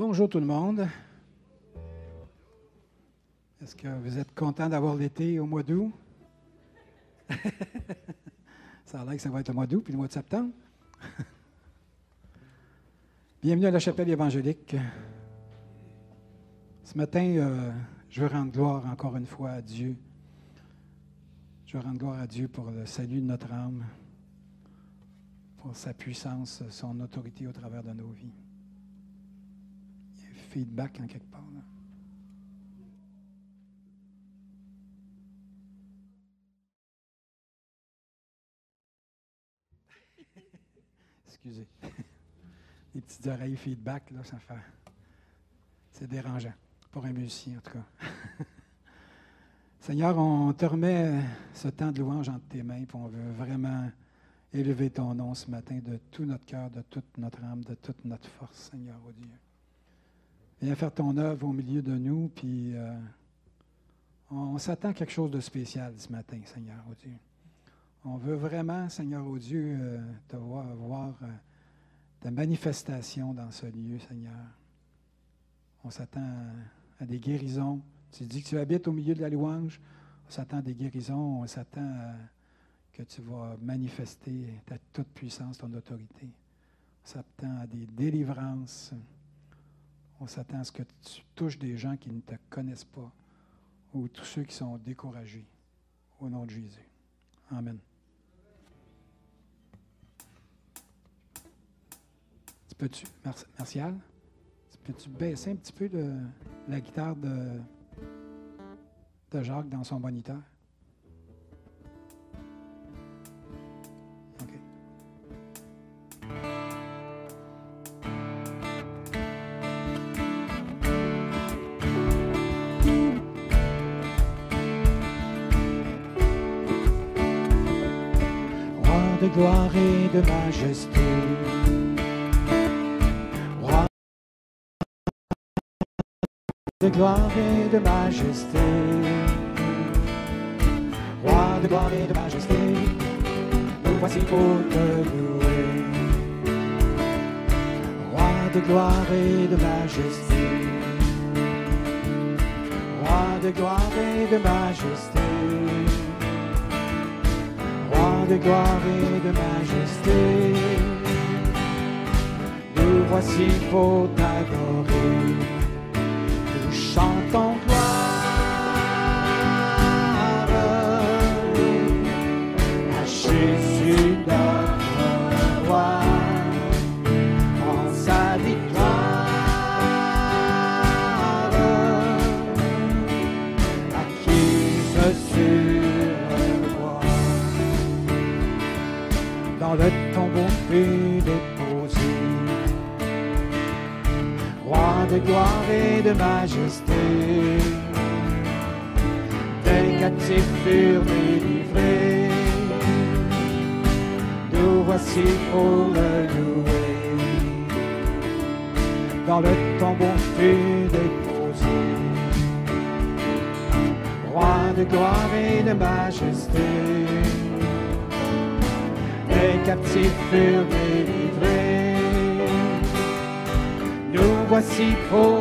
Bonjour tout le monde. Est-ce que vous êtes content d'avoir l'été au mois d'août? ça a l'air que ça va être le mois d'août puis le mois de septembre. Bienvenue à la chapelle évangélique. Ce matin, euh, je veux rendre gloire encore une fois à Dieu. Je veux rendre gloire à Dieu pour le salut de notre âme, pour sa puissance, son autorité au travers de nos vies. Feedback en quelque part. Là. Excusez. Les petites oreilles feedback, là, ça fait. C'est dérangeant. Pour un musicien, en tout cas. Seigneur, on te remet ce temps de louange entre tes mains, puis on veut vraiment élever ton nom ce matin de tout notre cœur, de toute notre âme, de toute notre force, Seigneur, oh Dieu. Viens faire ton œuvre au milieu de nous, puis euh, on, s'attend à quelque chose de spécial ce matin, Seigneur, oh Dieu. On veut vraiment, Seigneur, oh Dieu, euh, te voir, voir euh, ta manifestation dans ce lieu, Seigneur. On s'attend à, des guérisons. Tu dis que tu habites au milieu de la louange. On s'attend à des guérisons. On s'attend à que tu vas manifester ta toute puissance, ton autorité. On s'attend à des délivrances. On s'attend à ce que tu touches des gens qui ne te connaissent pas ou tous ceux qui sont découragés. Au nom de Jésus. Amen. Tu peux-tu, Martial, peux-tu baisser un petit peu la guitare de, de Jacques dans son moniteur? Majesté. Roi de gloire et de majesté. Roi de gloire et de majesté. Nous voici pour te louer. Roi de gloire et de majesté. Roi de gloire et de majesté. De gloire et de majesté. Nous voici pour t'adorer. Furent délivrés. Nous voici pour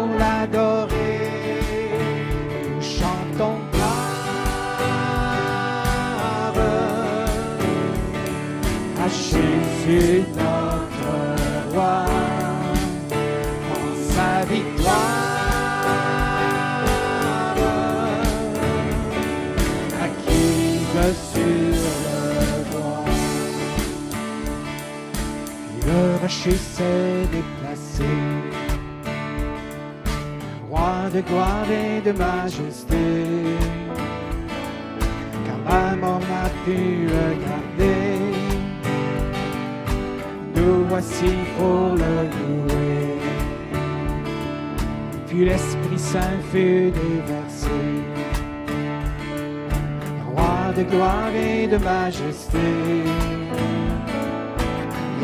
de gloire et de majesté. Car la mort n'a pu le garder. Nous voici pour le louer. Puis l'Esprit Saint fut déversé. Roi de gloire et de majesté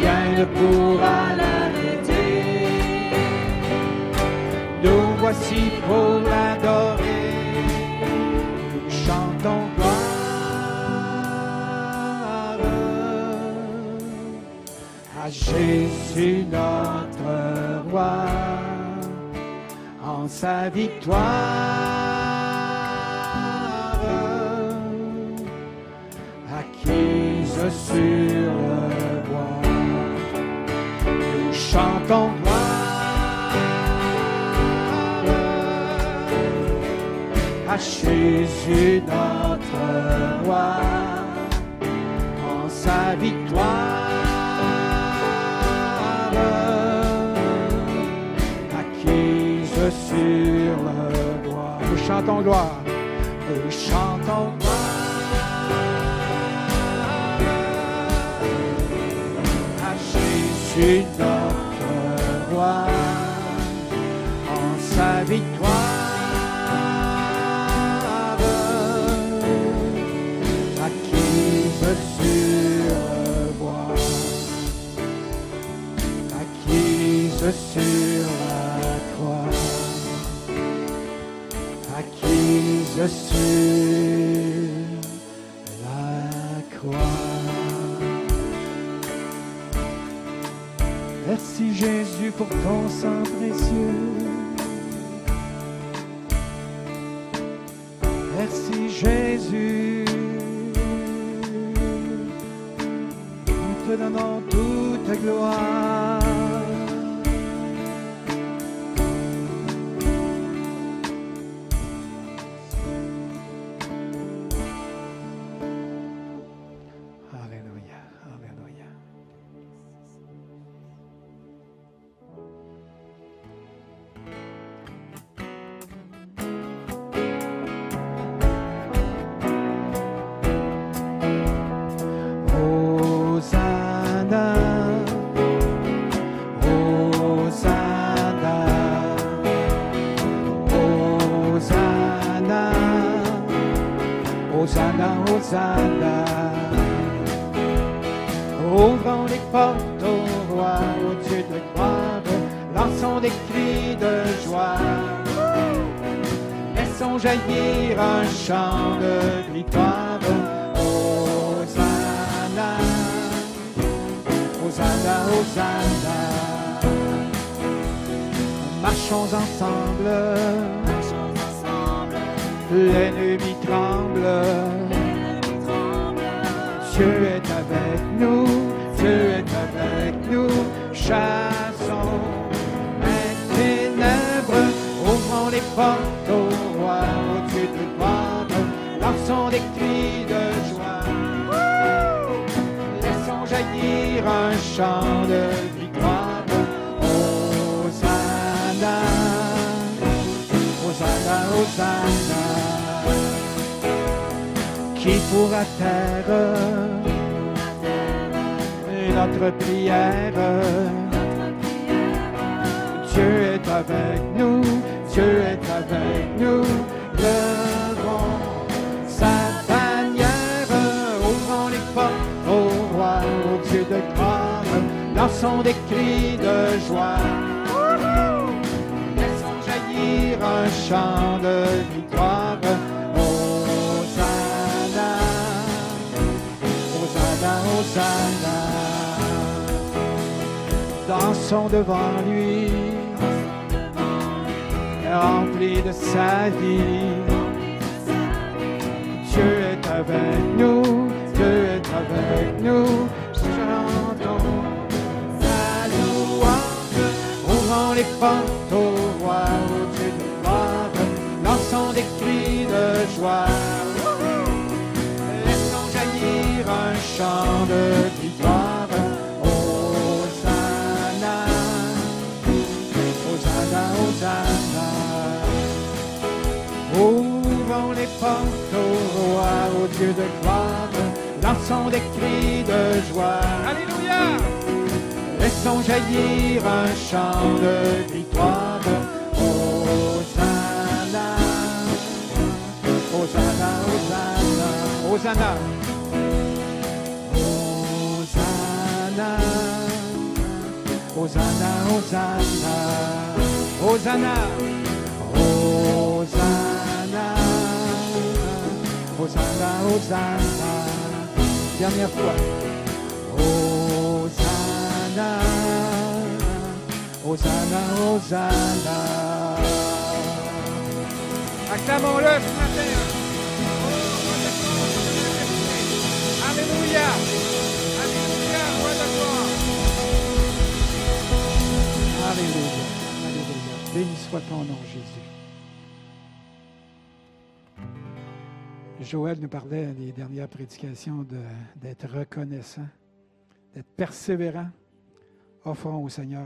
rien ne pourra l'arrêter. voici pour l'adorer. Nous chantons gloire à Jésus notre roi en sa victoire. Jésus notre roi, en sa victoire, acquise sur le bois. Nous chantons gloire. Ton saint précieux. Merci Jésus, nous te donnons toute gloire. chant de victoire. Hosanna, Hosanna, Hosanna, Hosanna. Hosanna, Hosanna, Hosanna, Hosanna, Hosanna, Hosanna, Hosanna. Dernière fois. Hosanna, Hosanna. Acclamons-le ce matin. Alléluia. Alléluia, roi de gloire. Alléluia. Alléluia. Béni soit ton nom, Jésus. Joël nous parlait des dernières prédications d'être reconnaissant, d'être persévérant offrons au Seigneur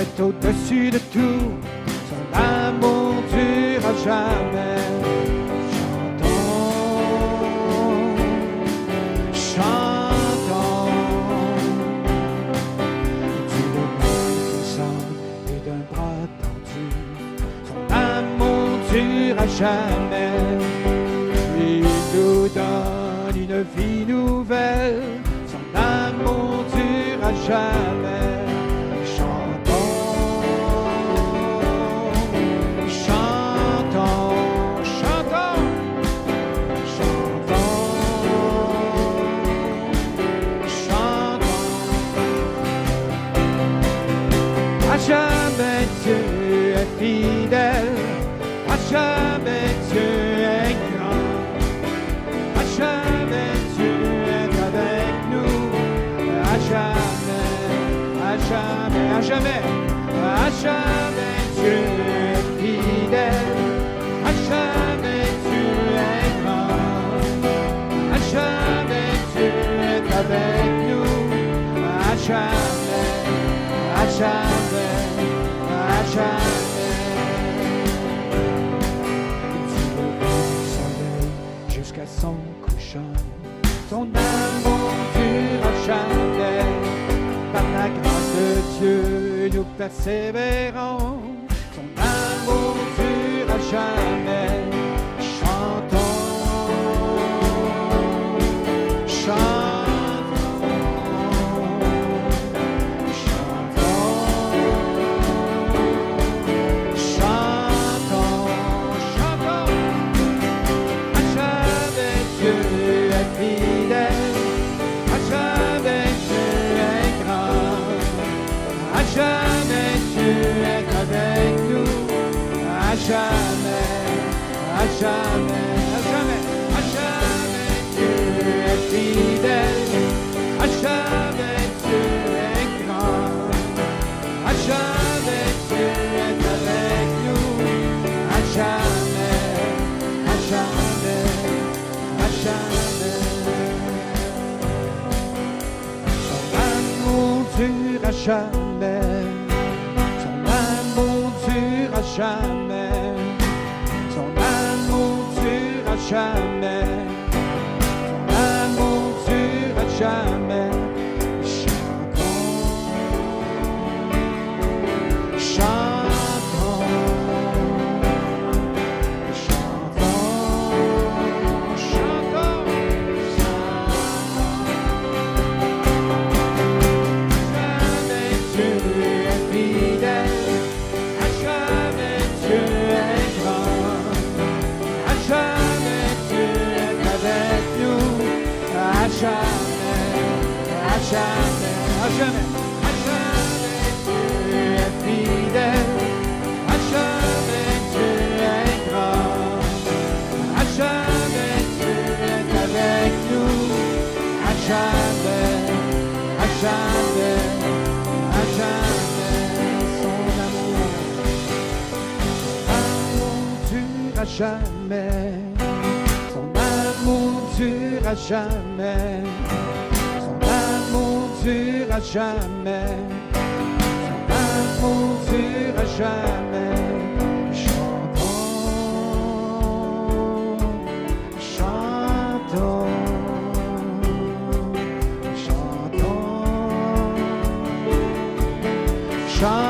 est au-dessus de tout. Son amour durera jamais. Chantons, chantons. Du puissant et d'un bras tendu. Son amour durera jamais. Il nous donne une vie nouvelle jamais. À jamais, à jamais tu es fidèle, à jamais tu es grand, à jamais tu es avec nous, à jamais, à jamais, à jamais. Jusqu'à son couchant, ton amour dure à jamais Dieu, nous persévérons, son amour durera jamais. Jamais. Son amour dure à jamais. Son amour dure à jamais. Son amour dure à jamais. Jamais, à jamais, jamais tu es fidèle, jamais tu es grand, à jamais tu es avec nous, à jamais, à jamais, jamais, son amour, amour dure à jamais, son amour dure à jamais, amour dure à jamais. Ton amour dure à jamais. Chantons, chantons.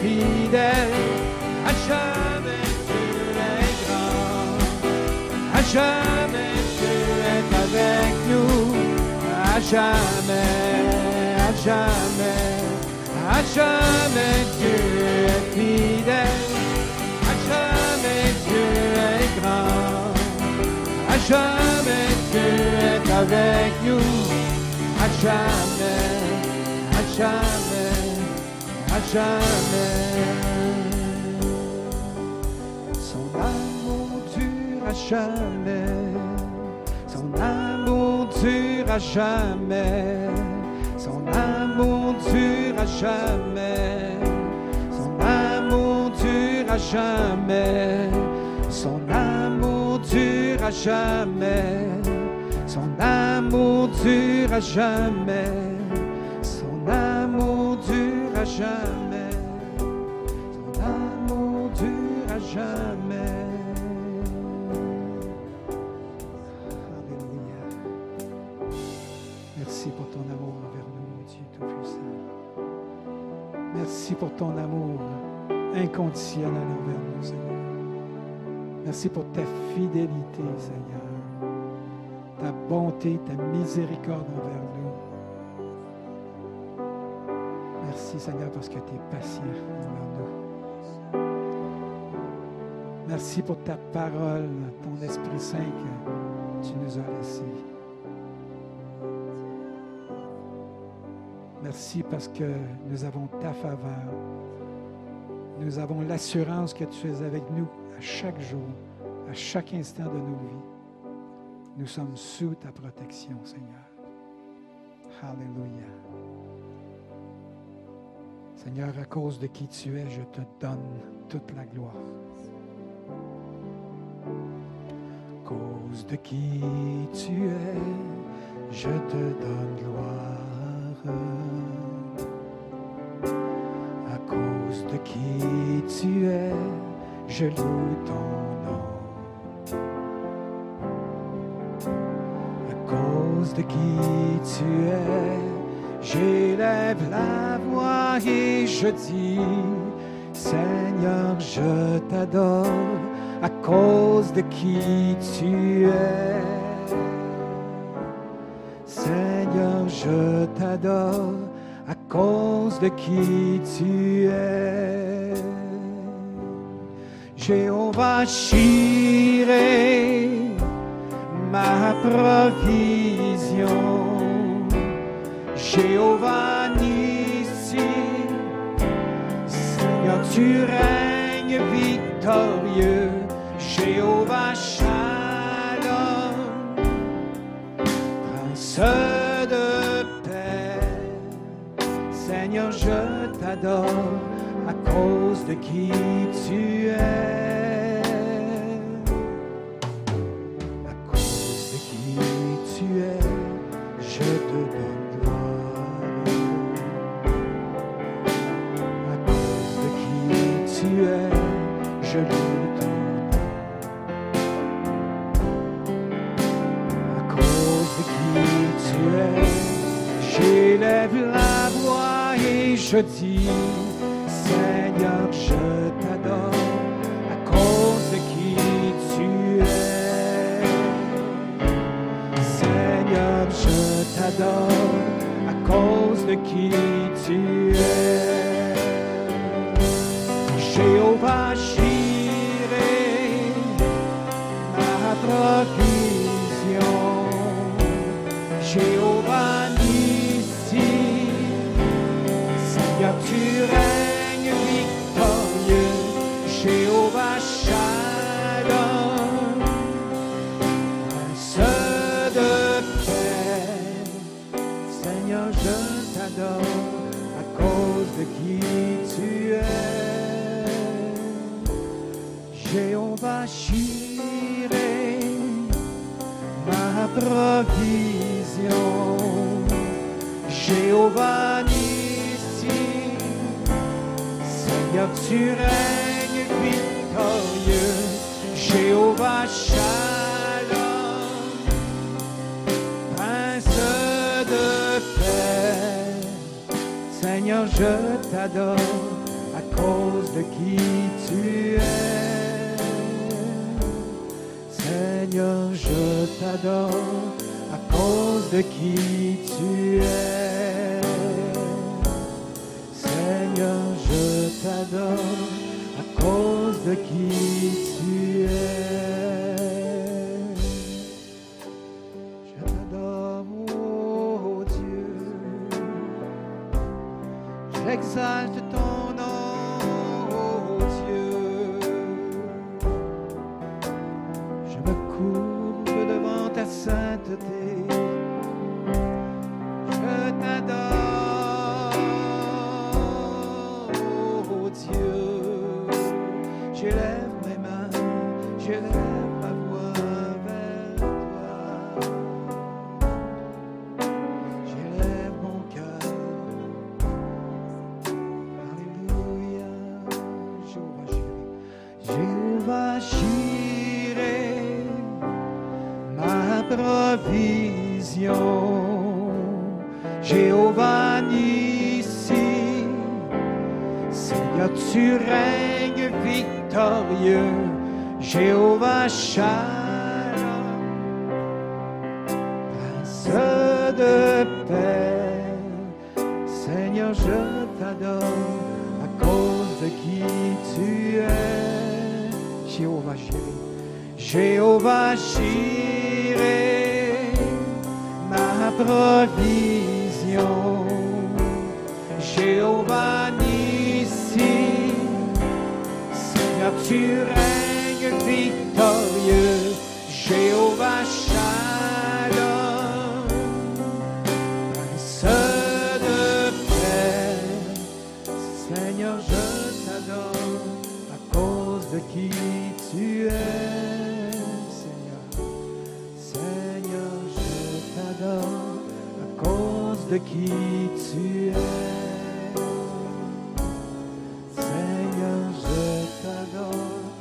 Fidèle. Jamais, à jamais, à jamais tu es fidèle, à jamais tu es grand, à jamais tu es avec nous, à jamais, à jamais, à jamais. jamais. Son amour à jamais. Son amour à jamais. Son amour à jamais. Son amour à jamais. Son amour à jamais. Son amour à jamais. Son amour à jamais. Merci pour ton amour inconditionnel envers nous, Seigneur. Merci pour ta fidélité, Seigneur. Ta bonté, ta miséricorde envers nous. Merci, Seigneur, parce que tu es patient envers nous. Merci pour ta parole, ton Esprit Saint que tu nous as laissé. Merci parce que nous avons ta faveur. Nous avons l'assurance que tu es avec nous à chaque jour, à chaque instant de nos vies. Nous sommes sous ta protection, Seigneur. Alléluia. Seigneur, à cause de qui tu es, je te donne toute la gloire. À cause de qui tu es, je te donne gloire. À cause de qui tu es, je loue ton nom. À cause de qui tu es, j'élève la voix et je dis, Seigneur, je t'adore à cause de qui tu es. Je t'adore à cause de qui tu es. Jéhovah Jireh, ma provision. Jéhovah Nissi, Seigneur, tu règnes victorieux. Jéhovah Shalom, Prince je t'adore à cause de qui tu je dis, Seigneur, je t'adore à cause de qui tu es. Seigneur, je t'adore à cause de qui tu es. Ma provision. Jéhovah Seigneur, tu règnes victorieux, Jéhovah Shalom, Prince de paix. Seigneur, je t'adore à cause de qui tu es. Seigneur, t'adore à cause de qui tu es. Seigneur, je t'adore à cause de qui tu Jéhovah Nissi, Seigneur, tu règnes victorieux. Jéhovah Shalom, Prince de paix. Seigneur, je t'adore à cause de qui tu es. Jéhovah Jéhovah ma provision. Jéhovah Nissi, Seigneur, tu règnes victorieux. Jéhovah Shalom, Prince de paix. Seigneur, je t'adore à cause de qui tu es. Qui tu es. Seigneur, je t'adore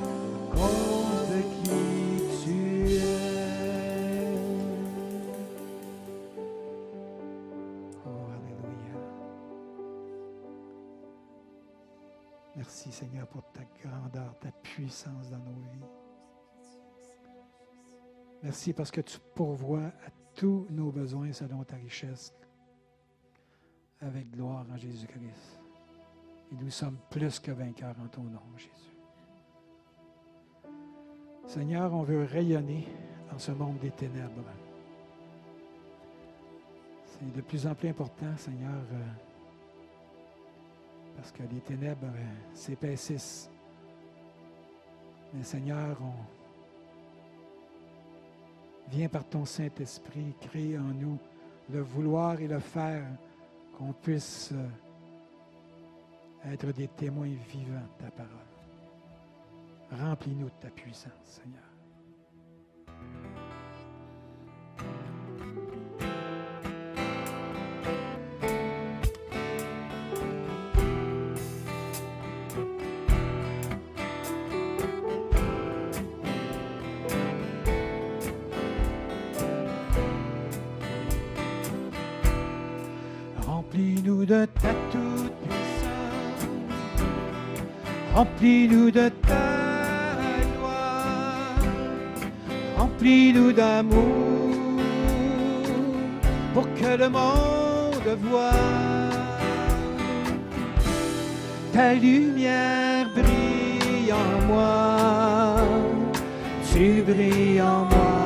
de qui tu es. Oh, Alléluia. Merci Seigneur pour ta grandeur, ta puissance dans nos vies. Merci parce que tu pourvois à tous nos besoins selon ta richesse avec gloire en Jésus-Christ. Et nous sommes plus que vainqueurs en ton nom, Jésus. Seigneur, on veut rayonner dans ce monde des ténèbres. C'est de plus en plus important, Seigneur, euh, parce que les ténèbres euh, s'épaississent. Mais Seigneur, on vient par ton Saint-Esprit créer en nous le vouloir et le faire, qu'on puisse euh, être des témoins vivants de ta parole. Remplis-nous de ta puissance, Seigneur. Ta toute puissance. Remplis-nous de ta gloire. Remplis-nous d'amour pour que le monde voie ta lumière brille en moi. Tu brilles en moi.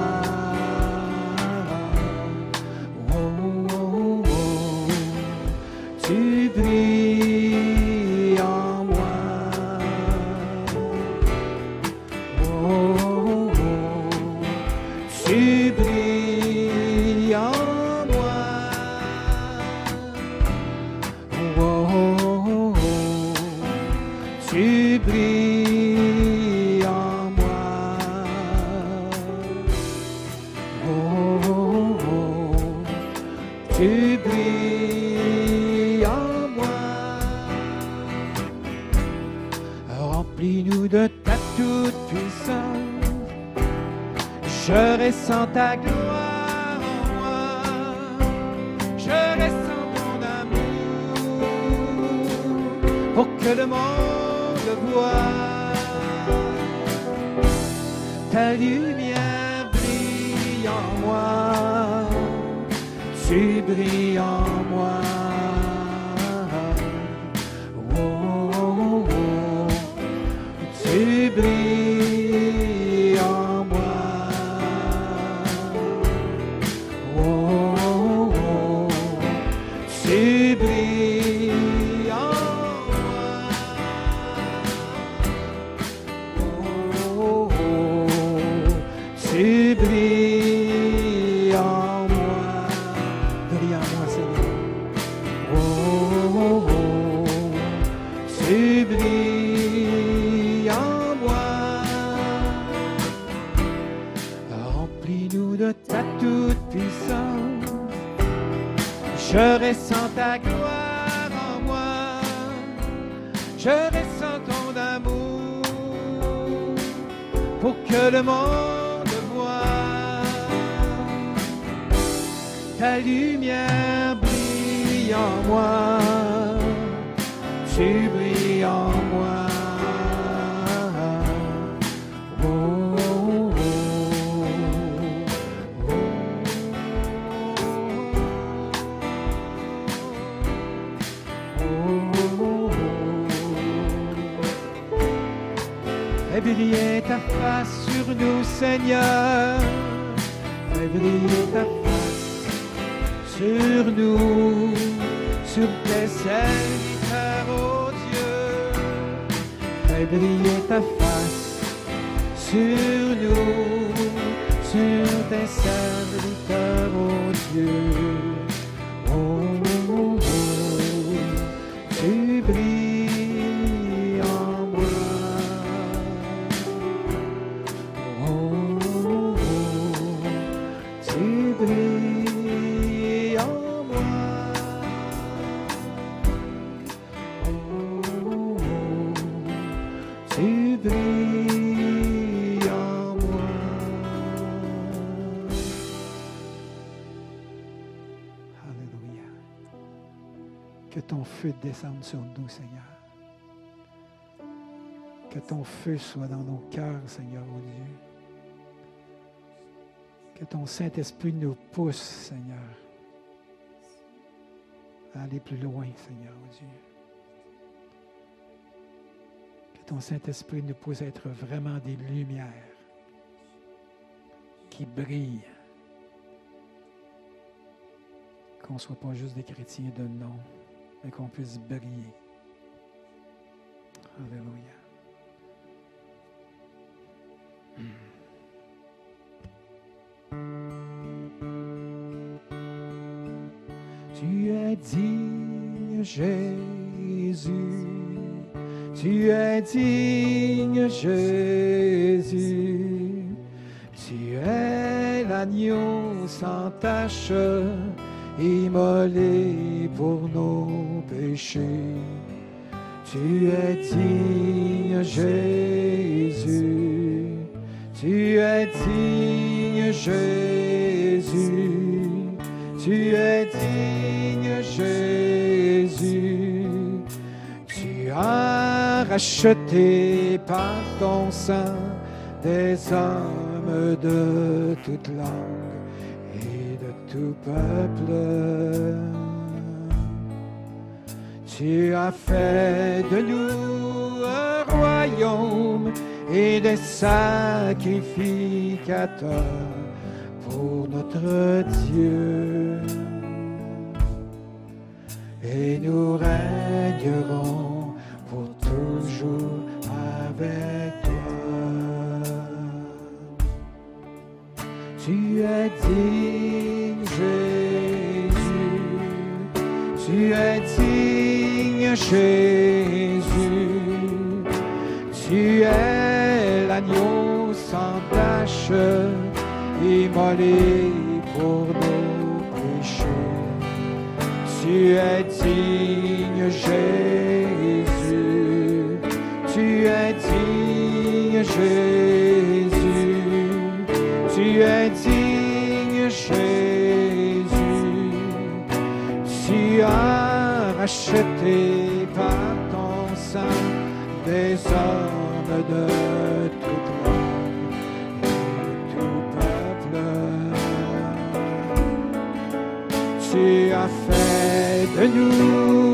Descende sur nous, Seigneur. Que ton feu soit dans nos cœurs, Seigneur, oh Dieu. Que ton Saint-Esprit nous pousse, Seigneur, à aller plus loin, Seigneur, oh Dieu. Que ton Saint-Esprit nous pousse à être vraiment des lumières qui brillent. Qu'on ne soit pas juste des chrétiens de nom, mais qu'on puisse briller. Alléluia. Tu es digne, Jésus. Tu es digne, Jésus. Tu es l'agneau sans tache, immolé pour nos péchés. Tu es digne, Jésus. Tu es digne, Jésus. Tu es digne, Jésus. Tu as racheté par ton sang des hommes de toute langue peuple. Tu as fait de nous un royaume et des sacrificateurs pour notre Dieu. Et nous régnerons pour toujours avec toi. Tu es digne, Jésus. Tu es digne, Jésus. Tu es l'agneau sans tache, immolé pour nos péchés. Tu es digne, Jésus. Tu es digne, Jésus. acheté par ton sang des hommes de toute langue et tout peuple. Tu as fait de nous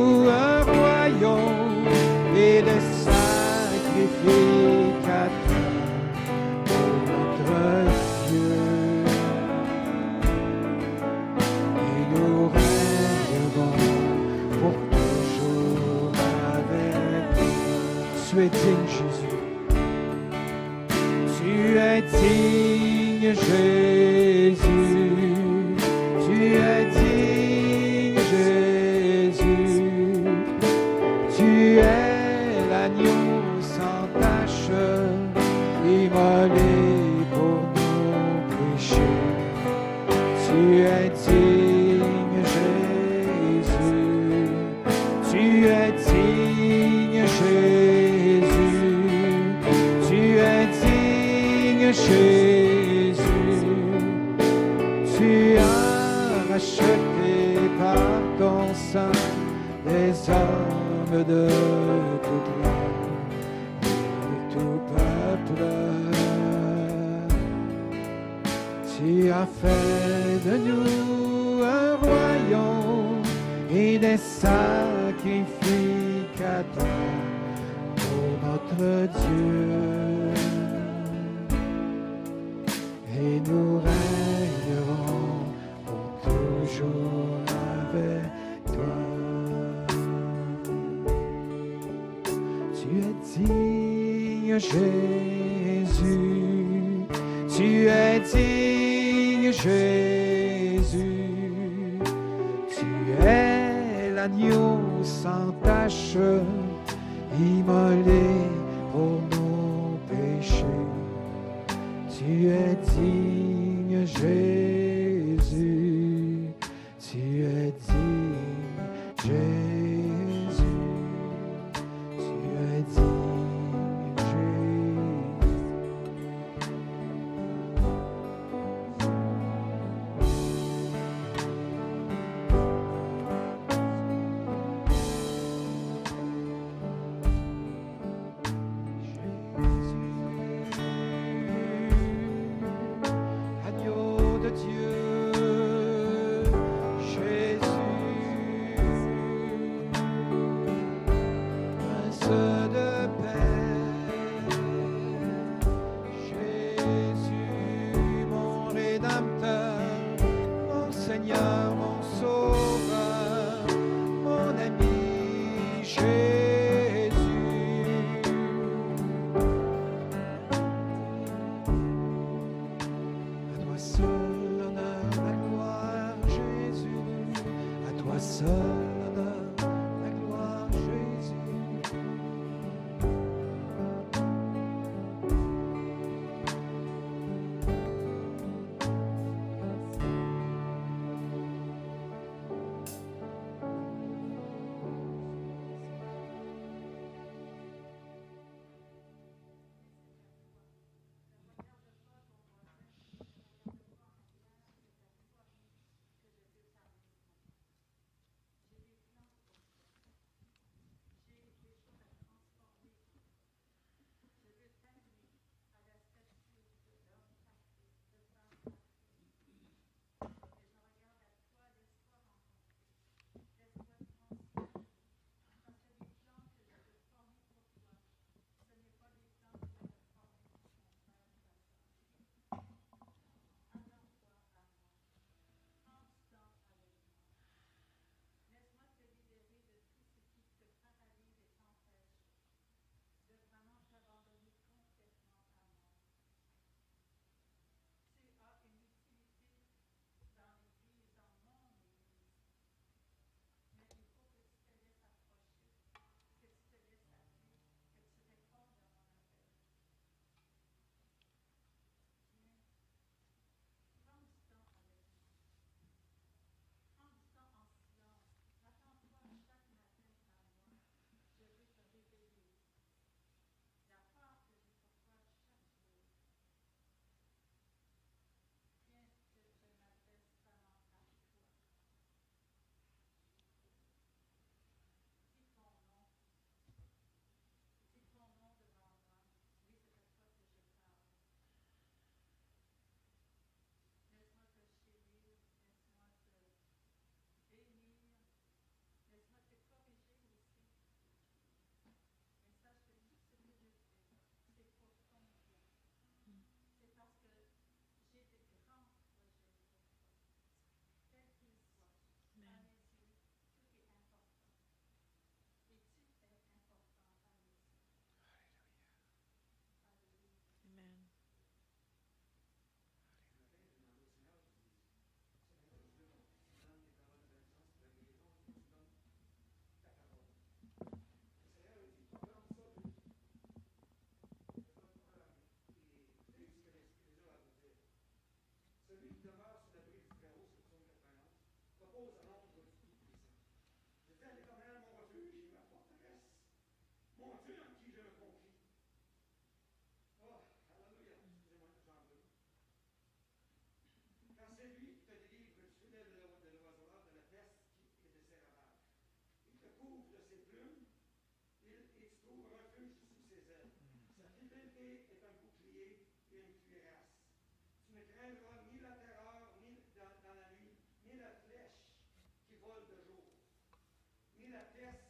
that this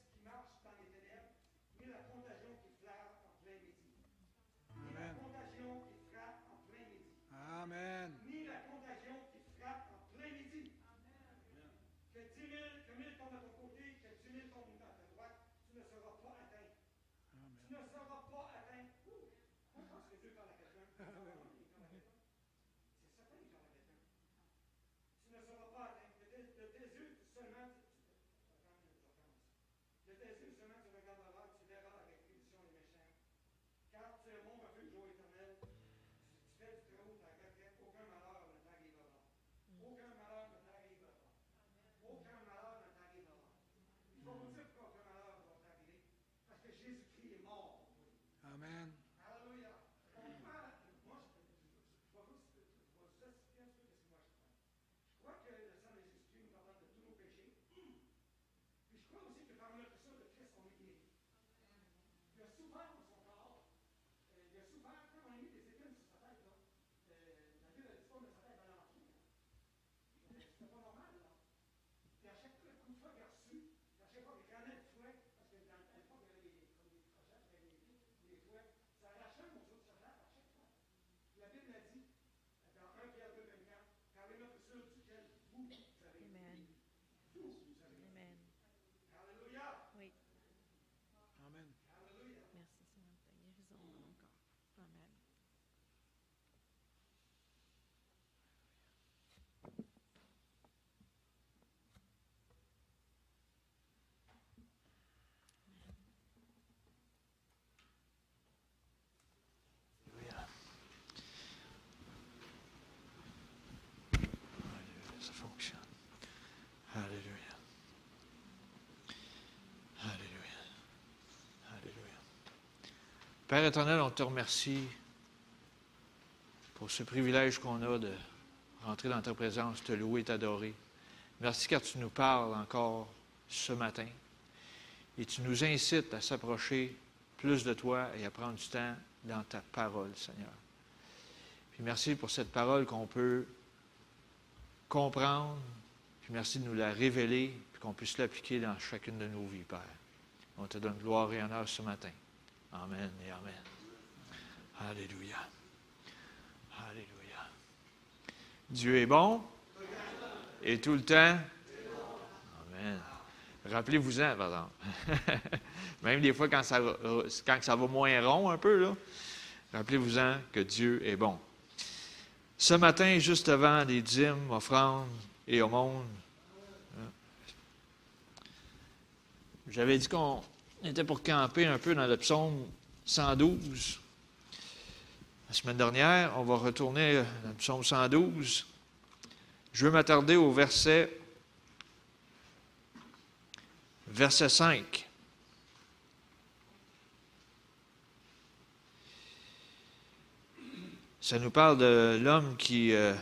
too much. Père éternel, on te remercie pour ce privilège qu'on a de rentrer dans ta présence, te louer t'adorer. Merci car tu nous parles encore ce matin et tu nous incites à s'approcher plus de toi et à prendre du temps dans ta parole, Seigneur. Puis merci pour cette parole qu'on peut comprendre, puis merci de nous la révéler, puis qu'on puisse l'appliquer dans chacune de nos vies, Père. On te donne gloire et honneur ce matin. Amen et Amen. Alléluia. Alléluia. Dieu est bon et tout le temps. Amen. Rappelez-vous-en, par exemple. Même des fois, quand ça, quand ça va moins rond un peu, rappelez-vous-en que Dieu est bon. Ce matin, juste avant les dîmes, offrandes et au monde, j'avais dit qu'on était pour camper un peu dans le psaume 112. La semaine dernière, on va retourner dans le psaume 112. Je veux m'attarder au verset, verset 5. Ça nous parle de l'homme qui euh,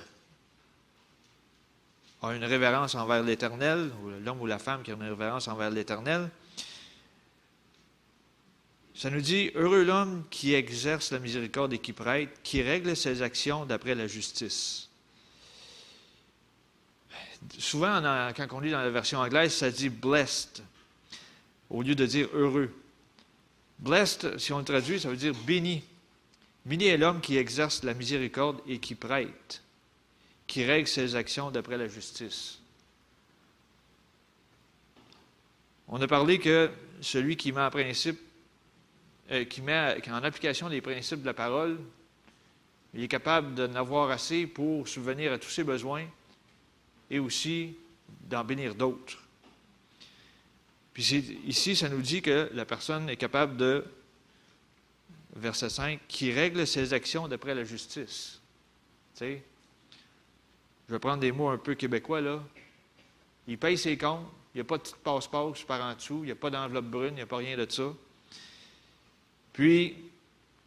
a une révérence envers l'Éternel, ou l'homme ou la femme qui a une révérence envers l'Éternel. Ça nous dit, heureux l'homme qui exerce la miséricorde et qui prête, qui règle ses actions d'après la justice. Souvent, quand on lit dans la version anglaise, ça dit blessed, au lieu de dire heureux. Blessed, si on le traduit, ça veut dire béni. Béni est l'homme qui exerce la miséricorde et qui prête, qui règle ses actions d'après la justice. On a parlé que celui qui met en principe euh, qui met en application les principes de la parole, il est capable d'en avoir assez pour subvenir à tous ses besoins et aussi d'en bénir d'autres. Puis ici, ça nous dit que la personne est capable de, verset 5, qui règle ses actions d'après la justice. Tu sais, je vais prendre des mots un peu québécois, là. Il paye ses comptes, il n'y a pas de petite passe-passe par en dessous, il n'y a pas d'enveloppe brune, il n'y a pas rien de ça. Puis,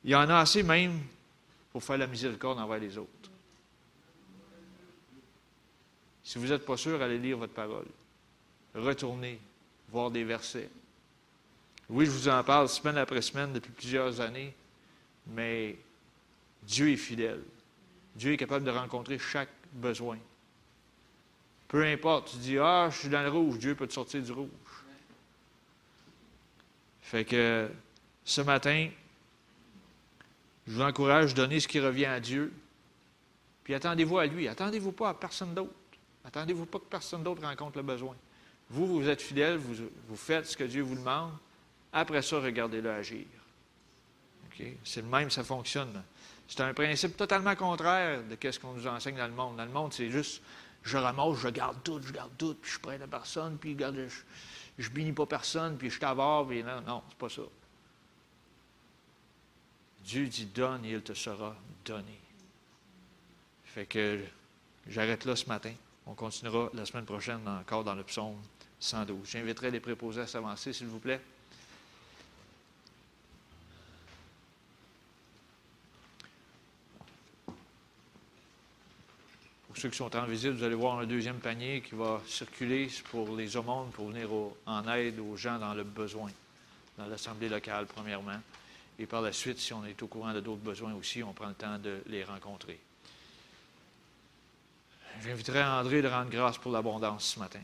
il y en a assez même pour faire la miséricorde envers les autres. Si vous n'êtes pas sûr, allez lire votre parole. Retournez, voir des versets. Oui, je vous en parle semaine après semaine depuis plusieurs années, mais Dieu est fidèle. Dieu est capable de rencontrer chaque besoin. Peu importe, tu dis Ah, je suis dans le rouge, Dieu peut te sortir du rouge. Fait que ce matin, je vous encourage à donner ce qui revient à Dieu. Puis attendez-vous à lui. Attendez-vous pas à personne d'autre. Attendez-vous pas que personne d'autre rencontre le besoin. Vous, vous êtes fidèle, vous, faites ce que Dieu vous demande. Après ça, regardez-le agir. C'est le même, ça fonctionne. C'est un principe totalement contraire de ce qu'on nous enseigne dans le monde. Dans le monde, c'est juste je ramasse, je garde tout, je garde tout, puis je prête à personne, puis je, je bénis pas personne, puis je t'avare, puis non, non, c'est pas ça. Dieu dit donne et il te sera donné. Fait que j'arrête là ce matin. On continuera la semaine prochaine encore dans le psaume 112. J'inviterai les préposés à s'avancer, s'il vous plaît. Pour ceux qui sont en visite, vous allez voir un deuxième panier qui va circuler pour les aumônes, pour venir en aide aux gens dans le besoin, dans l'Assemblée locale, premièrement. Et par la suite, si on est au courant de d'autres besoins aussi, on prend le temps de les rencontrer. J'inviterai André de rendre grâce pour l'abondance ce matin.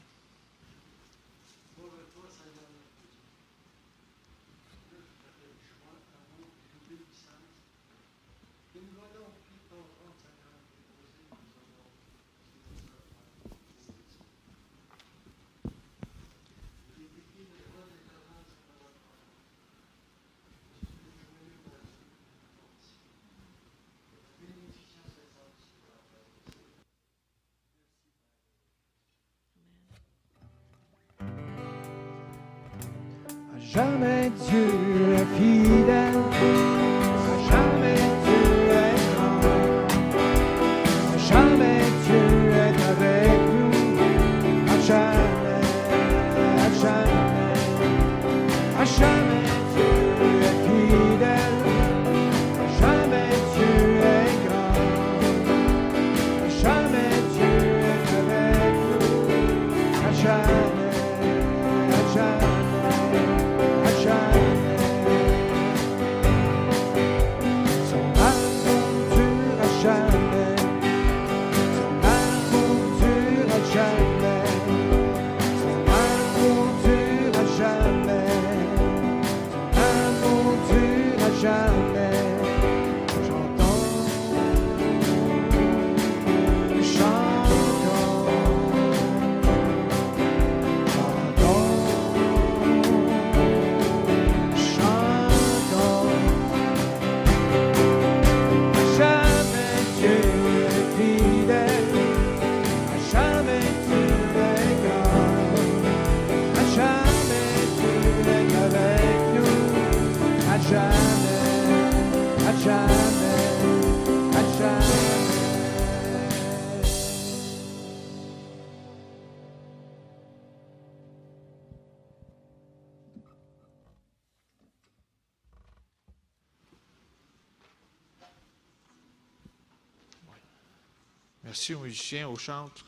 Aux chantres.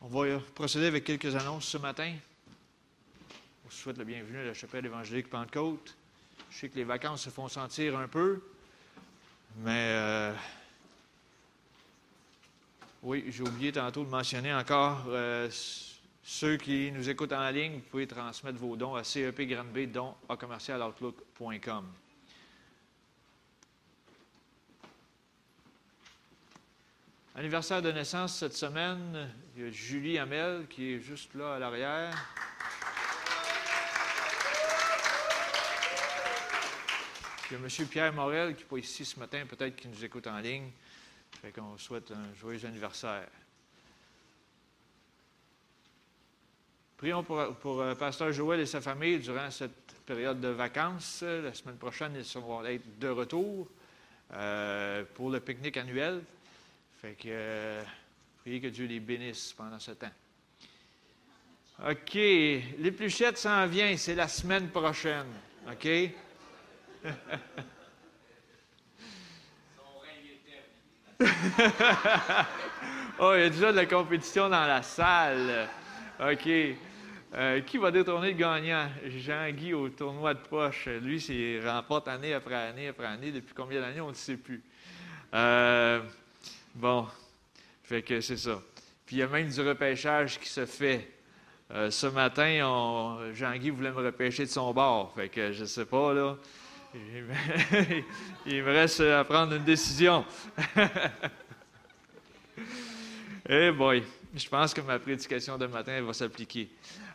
On va procéder avec quelques annonces ce matin. On vous souhaite la bienvenue à la chapelle évangélique Pentecôte. Je sais que les vacances se font sentir un peu, mais euh, oui, j'ai oublié tantôt de mentionner encore euh, ceux qui nous écoutent en ligne, vous pouvez transmettre vos dons à cepgranb, dons à commercialoutlook.com. Anniversaire de naissance cette semaine, il y a Julie Hamel qui est juste là à l'arrière. Il y a M. Pierre Morel qui n'est pas ici ce matin, peut-être qui nous écoute en ligne. Fait qu'on souhaite un joyeux anniversaire. Prions pour, pour euh, Pasteur Joël et sa famille durant cette période de vacances. La semaine prochaine, ils seront de retour euh, pour le pique-nique annuel. Fait que, euh, priez que Dieu les bénisse pendant ce temps. OK. L'épluchette s'en vient, c'est la semaine prochaine. OK? oh, il y a déjà de la compétition dans la salle. OK? Euh, qui va détourner le gagnant? Jean-Guy au tournoi de poche. Lui, il remporte année après année après année. Depuis combien d'années, on ne sait plus. Euh, bon, fait que c'est ça. Puis il y a même du repêchage qui se fait. Euh, ce matin, Jean-Guy voulait me repêcher de son bord. Fait que je sais pas, là. Il me reste à prendre une décision. Eh boy, je pense que ma prédication de matin va s'appliquer.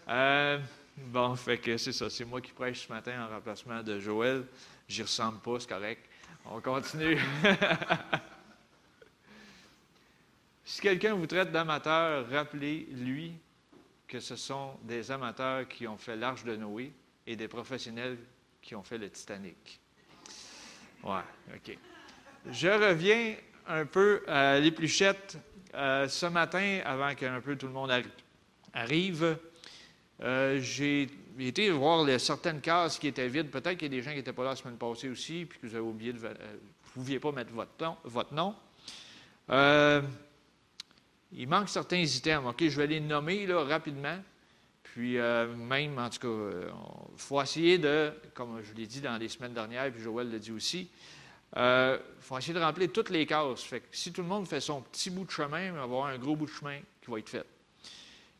Euh, bon, fait que c'est ça. C'est moi qui prêche ce matin en remplacement de Joël. J'y ressemble pas, c'est correct. On continue. si quelqu'un vous traite d'amateur, rappelez-lui que ce sont des amateurs qui ont fait l'Arche de Noé et des professionnels qui ont fait le Titanic. Ouais, OK. Je reviens un peu à l'épluchette. Euh, ce matin, avant qu'un peu tout le monde arrive, euh, j'ai été voir certaines cases qui étaient vides. Peut-être qu'il y a des gens qui n'étaient pas là la semaine passée aussi, puis que vous avez oublié de. Euh, vous ne pouviez pas mettre votre. Votre nom. Il manque certains items. OK, je vais les nommer rapidement. Puis même, en tout cas, il faut essayer de, comme je l'ai dit dans les semaines dernières, puis Joël l'a dit aussi, il faut essayer de remplir toutes les cases. Si tout le monde fait son petit bout de chemin, il va y avoir un gros bout de chemin qui va être fait.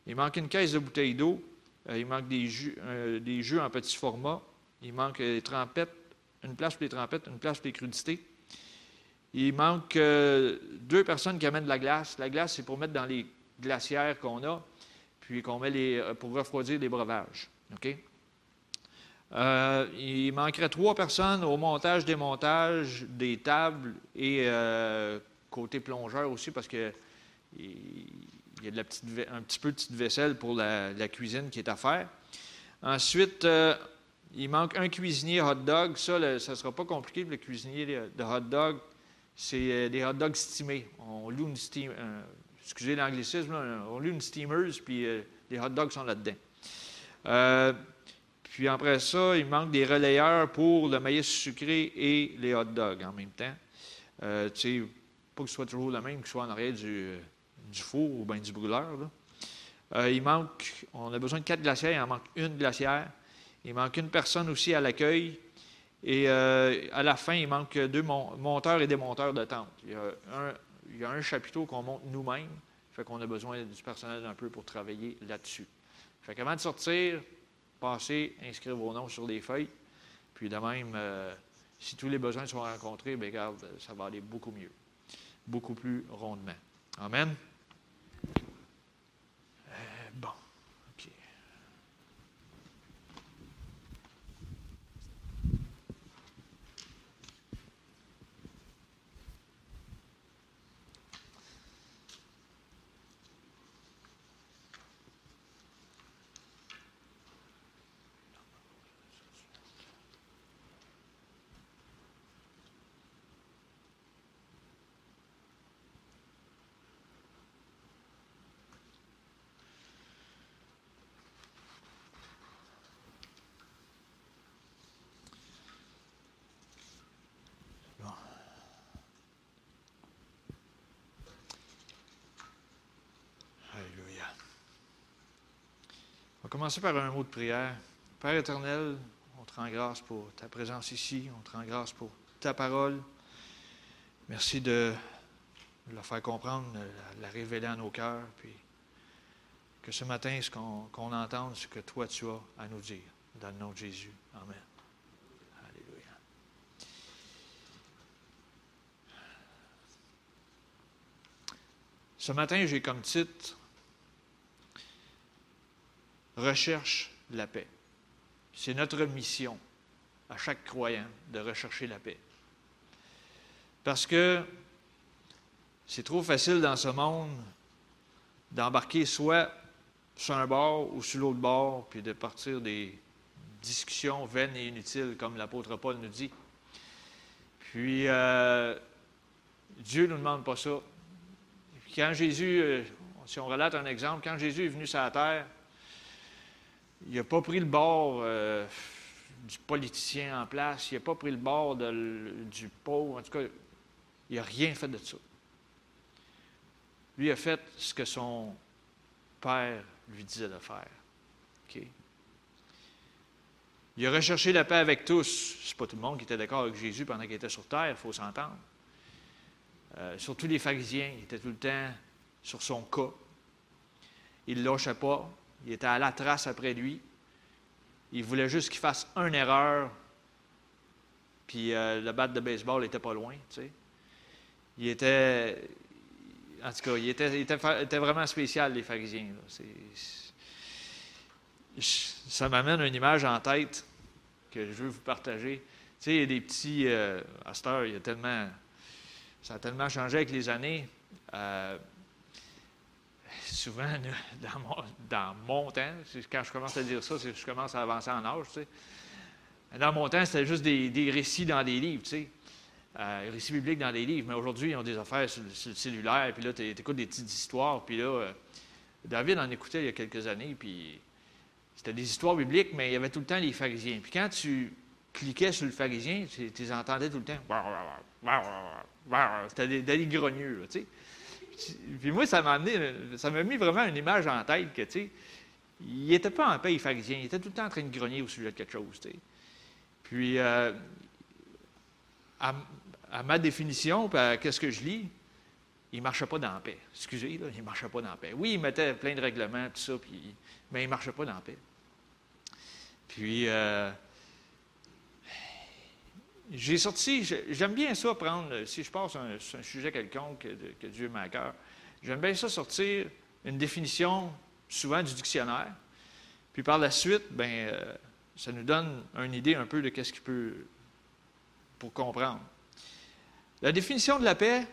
Il manque une caisse de bouteilles d'eau. Euh, il manque des jus, euh, en petit format. Il manque euh, des trempettes, une place pour les trempettes, une place pour les crudités. Il manque deux personnes qui amènent de la glace. La glace, c'est pour mettre dans les glacières qu'on a, puis qu'on met les, pour refroidir les breuvages. OK? il manquerait trois personnes au montage, démontage des tables et côté plongeur aussi, parce que il y a un petit peu de petite vaisselle pour la, cuisine qui est à faire. Ensuite, euh, il manque un cuisinier hot dog. Ça, ça ne sera pas compliqué le cuisinier de hot dog. C'est euh, des hot dogs steamés. On loue une steam, euh, excusez l'anglicisme, on loue une steamers, puis les hot dogs sont là-dedans. puis après ça, il manque des relayeurs pour le maïs sucré et les hot dogs en même temps. tu sais, pas que ce soit toujours le même, ce soit en arrière du four ou bien du brûleur. Euh, il manque, on a besoin de quatre glacières, il en manque une glacière. Il manque une personne aussi à l'accueil. Et euh, à la fin, il manque deux monteurs et démonteurs de tente. Il y a un, chapiteau qu'on monte nous-mêmes, fait qu'on a besoin du personnel un peu pour travailler là-dessus. Fait qu'avant de sortir, passez, inscrivez vos noms sur les feuilles. Puis de même, euh, si tous les besoins sont rencontrés, bien, regarde, ça va aller beaucoup mieux, beaucoup plus rondement. Amen. va commencer par un mot de prière. Père éternel, on te rend grâce pour ta présence ici, on te rend grâce pour ta parole. Merci de la faire comprendre, de la, révéler à nos cœurs, puis que ce matin, ce qu'on entende, ce que toi tu as à nous dire. Dans le nom de Jésus. Amen. Alléluia. Ce matin, j'ai comme titre recherche la paix. C'est notre mission à chaque croyant de rechercher la paix. Parce que c'est trop facile dans ce monde d'embarquer soit sur un bord ou sur l'autre bord, puis de partir des discussions vaines et inutiles, comme l'apôtre Paul nous dit. Puis, euh, Dieu ne nous demande pas ça. Quand Jésus, euh, si on relate un exemple, quand Jésus est venu sur la terre, il n'a pas pris le bord euh, du politicien en place, il n'a pas pris le bord du pauvre, en tout cas, il n'a rien fait de ça. Lui a fait ce que son Père lui disait de faire. Il a recherché la paix avec tous. Ce n'est pas tout le monde qui était d'accord avec Jésus pendant qu'il était sur terre, il faut s'entendre. Euh, surtout les pharisiens, ils étaient tout le temps sur son cas. Il ne lâchait pas. Il était à la trace après lui. Il voulait juste qu'il fasse une erreur, puis euh, le bat de baseball n'était pas loin. Il était. En tout cas, il était, était, vraiment spécial, les pharisiens. ça m'amène une image en tête que je veux vous partager. Tu sais, il y a des petits. Euh, il a tellement. Ça a tellement changé avec les années. Euh, souvent, dans mon, temps, quand je commence à dire ça, c'est que je commence à avancer en âge. Tu sais. Dans mon temps, c'était juste des, récits dans des livres, tu sais. Euh, récits bibliques dans des livres. Mais aujourd'hui, ils ont des affaires sur, le cellulaire, puis là, tu écoutes des petites histoires. Puis là, euh, David en écoutait il y a quelques années, puis c'était des histoires bibliques, mais il y avait tout le temps les pharisiens. Puis quand tu cliquais sur le pharisien, tu les entendais tout le temps. C'était des, des tu sais. Puis moi, ça m'a mis vraiment une image en tête que, tu sais, il n'était pas en paix, les pharisiens. Il était tout le temps en train de grogner au sujet de quelque chose, tu sais. Puis, euh, à, ma définition, qu'est-ce que je lis, il ne marchait pas dans la paix. Excusez, là, il ne marchait pas dans la paix. Oui, il mettait plein de règlements, tout ça, puis, mais il ne marchait pas dans la paix. Puis, euh, j'ai sorti, j'aime bien ça prendre, si je passe un, un sujet quelconque que, Dieu m'a à cœur, j'aime bien ça sortir une définition, souvent du dictionnaire, puis par la suite, ben, euh, ça nous donne une idée un peu de qu'est-ce qu'il peut, pour comprendre. La définition de la paix,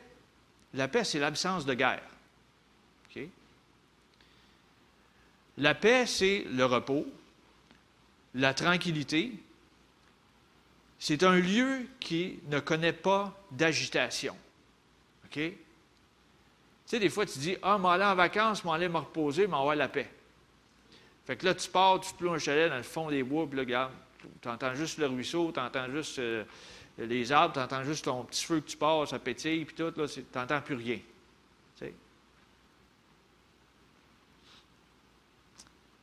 la paix, c'est l'absence de guerre. La paix, c'est le repos, la tranquillité. C'est un lieu qui ne connaît pas d'agitation. OK? Tu sais, des fois, tu dis Ah, m'en aller en vacances, m'en aller me reposer, m'en avoir la paix. Fait que là, tu pars, tu plous un chalet dans le fond des bois, puis là, tu entends juste le ruisseau, tu entends juste euh, les arbres, tu entends juste ton petit feu que tu pars, ça pétille, puis tout, là, tu n'entends plus rien.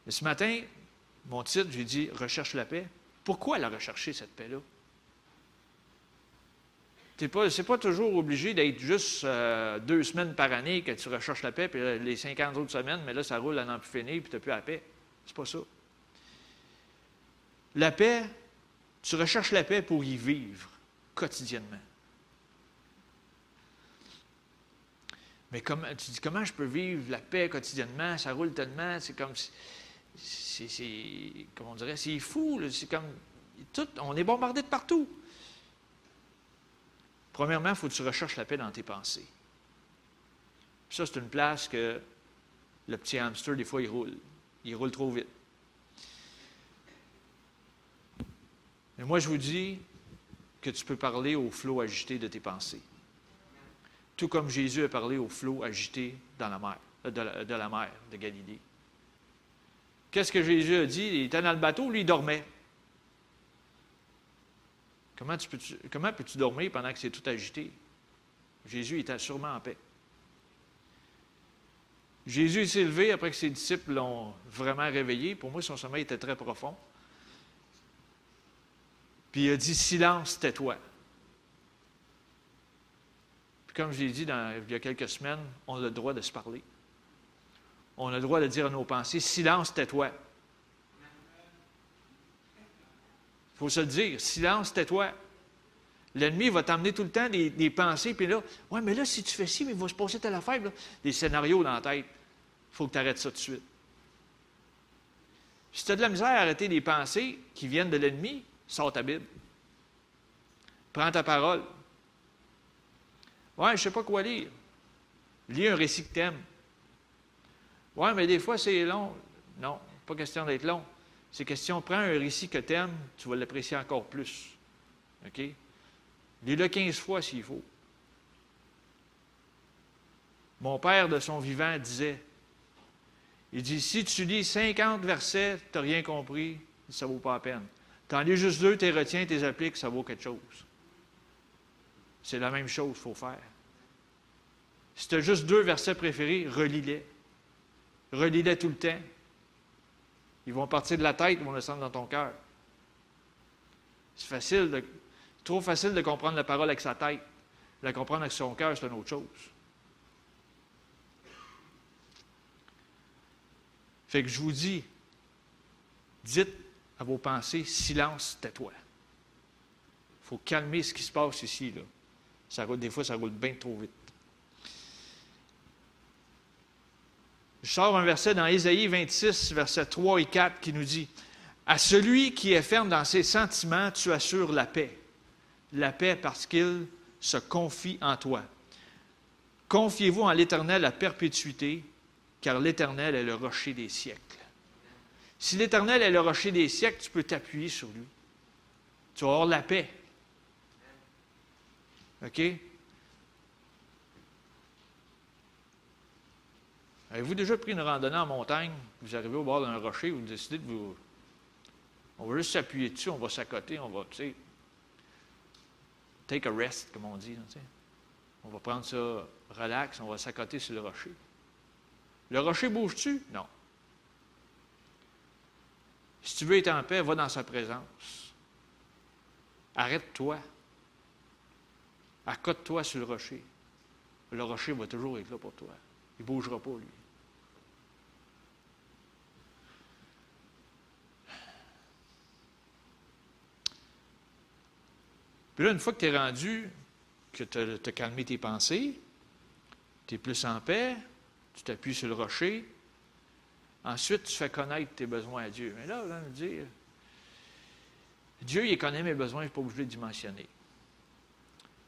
Mais ce matin, mon titre, j'ai dit Recherche la paix. Pourquoi la rechercher, cette paix-là? Ce n'est pas, toujours obligé d'être juste euh, deux semaines par année que tu recherches la paix, puis les 50 autres semaines, mais là, ça roule à n'en plus finir, puis tu n'as plus la paix. C'est pas ça. La paix, tu recherches la paix pour y vivre quotidiennement. Mais comment, tu dis comment je peux vivre la paix quotidiennement? Ça roule tellement, c'est comme c'est, comment on dirait, c'est fou, c'est comme tout, on est bombardé de partout. Premièrement, il faut que tu recherches la paix dans tes pensées. ça, c'est une place que le petit hamster, des fois, il roule. Il roule trop vite. Mais moi, je vous dis que tu peux parler au flot agité de tes pensées. Tout comme Jésus a parlé au flot agité dans la mer, euh, de, la, mer de Galilée. Qu'est-ce que Jésus a dit? Il était dans le bateau, lui, il dormait. Comment, tu peux, peux-tu dormir pendant que c'est tout agité? Jésus était sûrement en paix. Jésus s'est levé après que ses disciples l'ont vraiment réveillé. Pour moi, son sommeil était très profond. Puis il a dit Silence, tais-toi. Puis comme je l'ai dit il y a quelques semaines, on a le droit de se parler. On a le droit de dire à nos pensées Silence, tais-toi. Il faut se le dire Silence, tais-toi. L'ennemi va t'amener tout le temps des, pensées, puis là, ouais, mais là, si tu fais ci, mais il va se passer telle affaire, là. des scénarios dans la tête. Il faut que tu arrêtes ça tout de suite. Si tu as de la misère à arrêter des pensées qui viennent de l'ennemi, sors ta Bible. Prends ta parole. Ouais, je ne sais pas quoi lire. Lis un récit que tu. Ouais, mais des fois, c'est long. Non, pas question d'être long. C'est question, prends un récit que tu aimes, tu vas l'apprécier encore plus. OK? Lis-le 15 fois s'il faut. Mon père, de son vivant, disait, il dit, si tu lis 50 versets, tu n'as rien compris, ça ne vaut pas la peine. Tu en lis juste deux, tu retiens, tu appliques, ça vaut quelque chose. C'est la même chose qu'il faut faire. Si tu as juste deux versets préférés, relis-les. Relis-les tout le temps. Ils vont partir de la tête, ils vont descendre dans ton cœur. C'est facile de, trop facile de comprendre la parole avec sa tête. La comprendre avec son cœur, c'est une autre chose. Fait que je vous dis, dites à vos pensées, silence, tais-toi. Il faut calmer ce qui se passe ici. Là. Des fois, ça roule bien trop vite. Je sors un verset dans Ésaïe 26, versets 3 et 4, qui nous dit À celui qui est ferme dans ses sentiments, tu assures la paix. La paix parce qu'il se confie en toi. Confiez-vous en l'Éternel à perpétuité, car l'Éternel est le rocher des siècles. Si l'Éternel est le rocher des siècles, tu peux t'appuyer sur lui. Tu vas avoir la paix. OK? Avez-vous déjà pris une randonnée en montagne, vous arrivez au bord d'un rocher, vous décidez de vous. On va juste s'appuyer dessus, on va s'accoter, on va, tu sais, take a rest, comme on dit. On va prendre ça relax, on va s'accoter sur le rocher. Le rocher bouge-tu? Non. Si tu veux être en paix, va dans sa présence. Arrête-toi. Accote-toi sur le rocher. Le rocher va toujours être là pour toi. Il ne bougera pas, lui. Puis là, une fois que tu es rendu, que tu as, calmé tes pensées, tu es plus en paix, tu t'appuies sur le rocher, ensuite tu fais connaître tes besoins à Dieu. Mais là, on va me dire, Dieu, il connaît mes besoins, je ne suis pas obligé de dimensionner.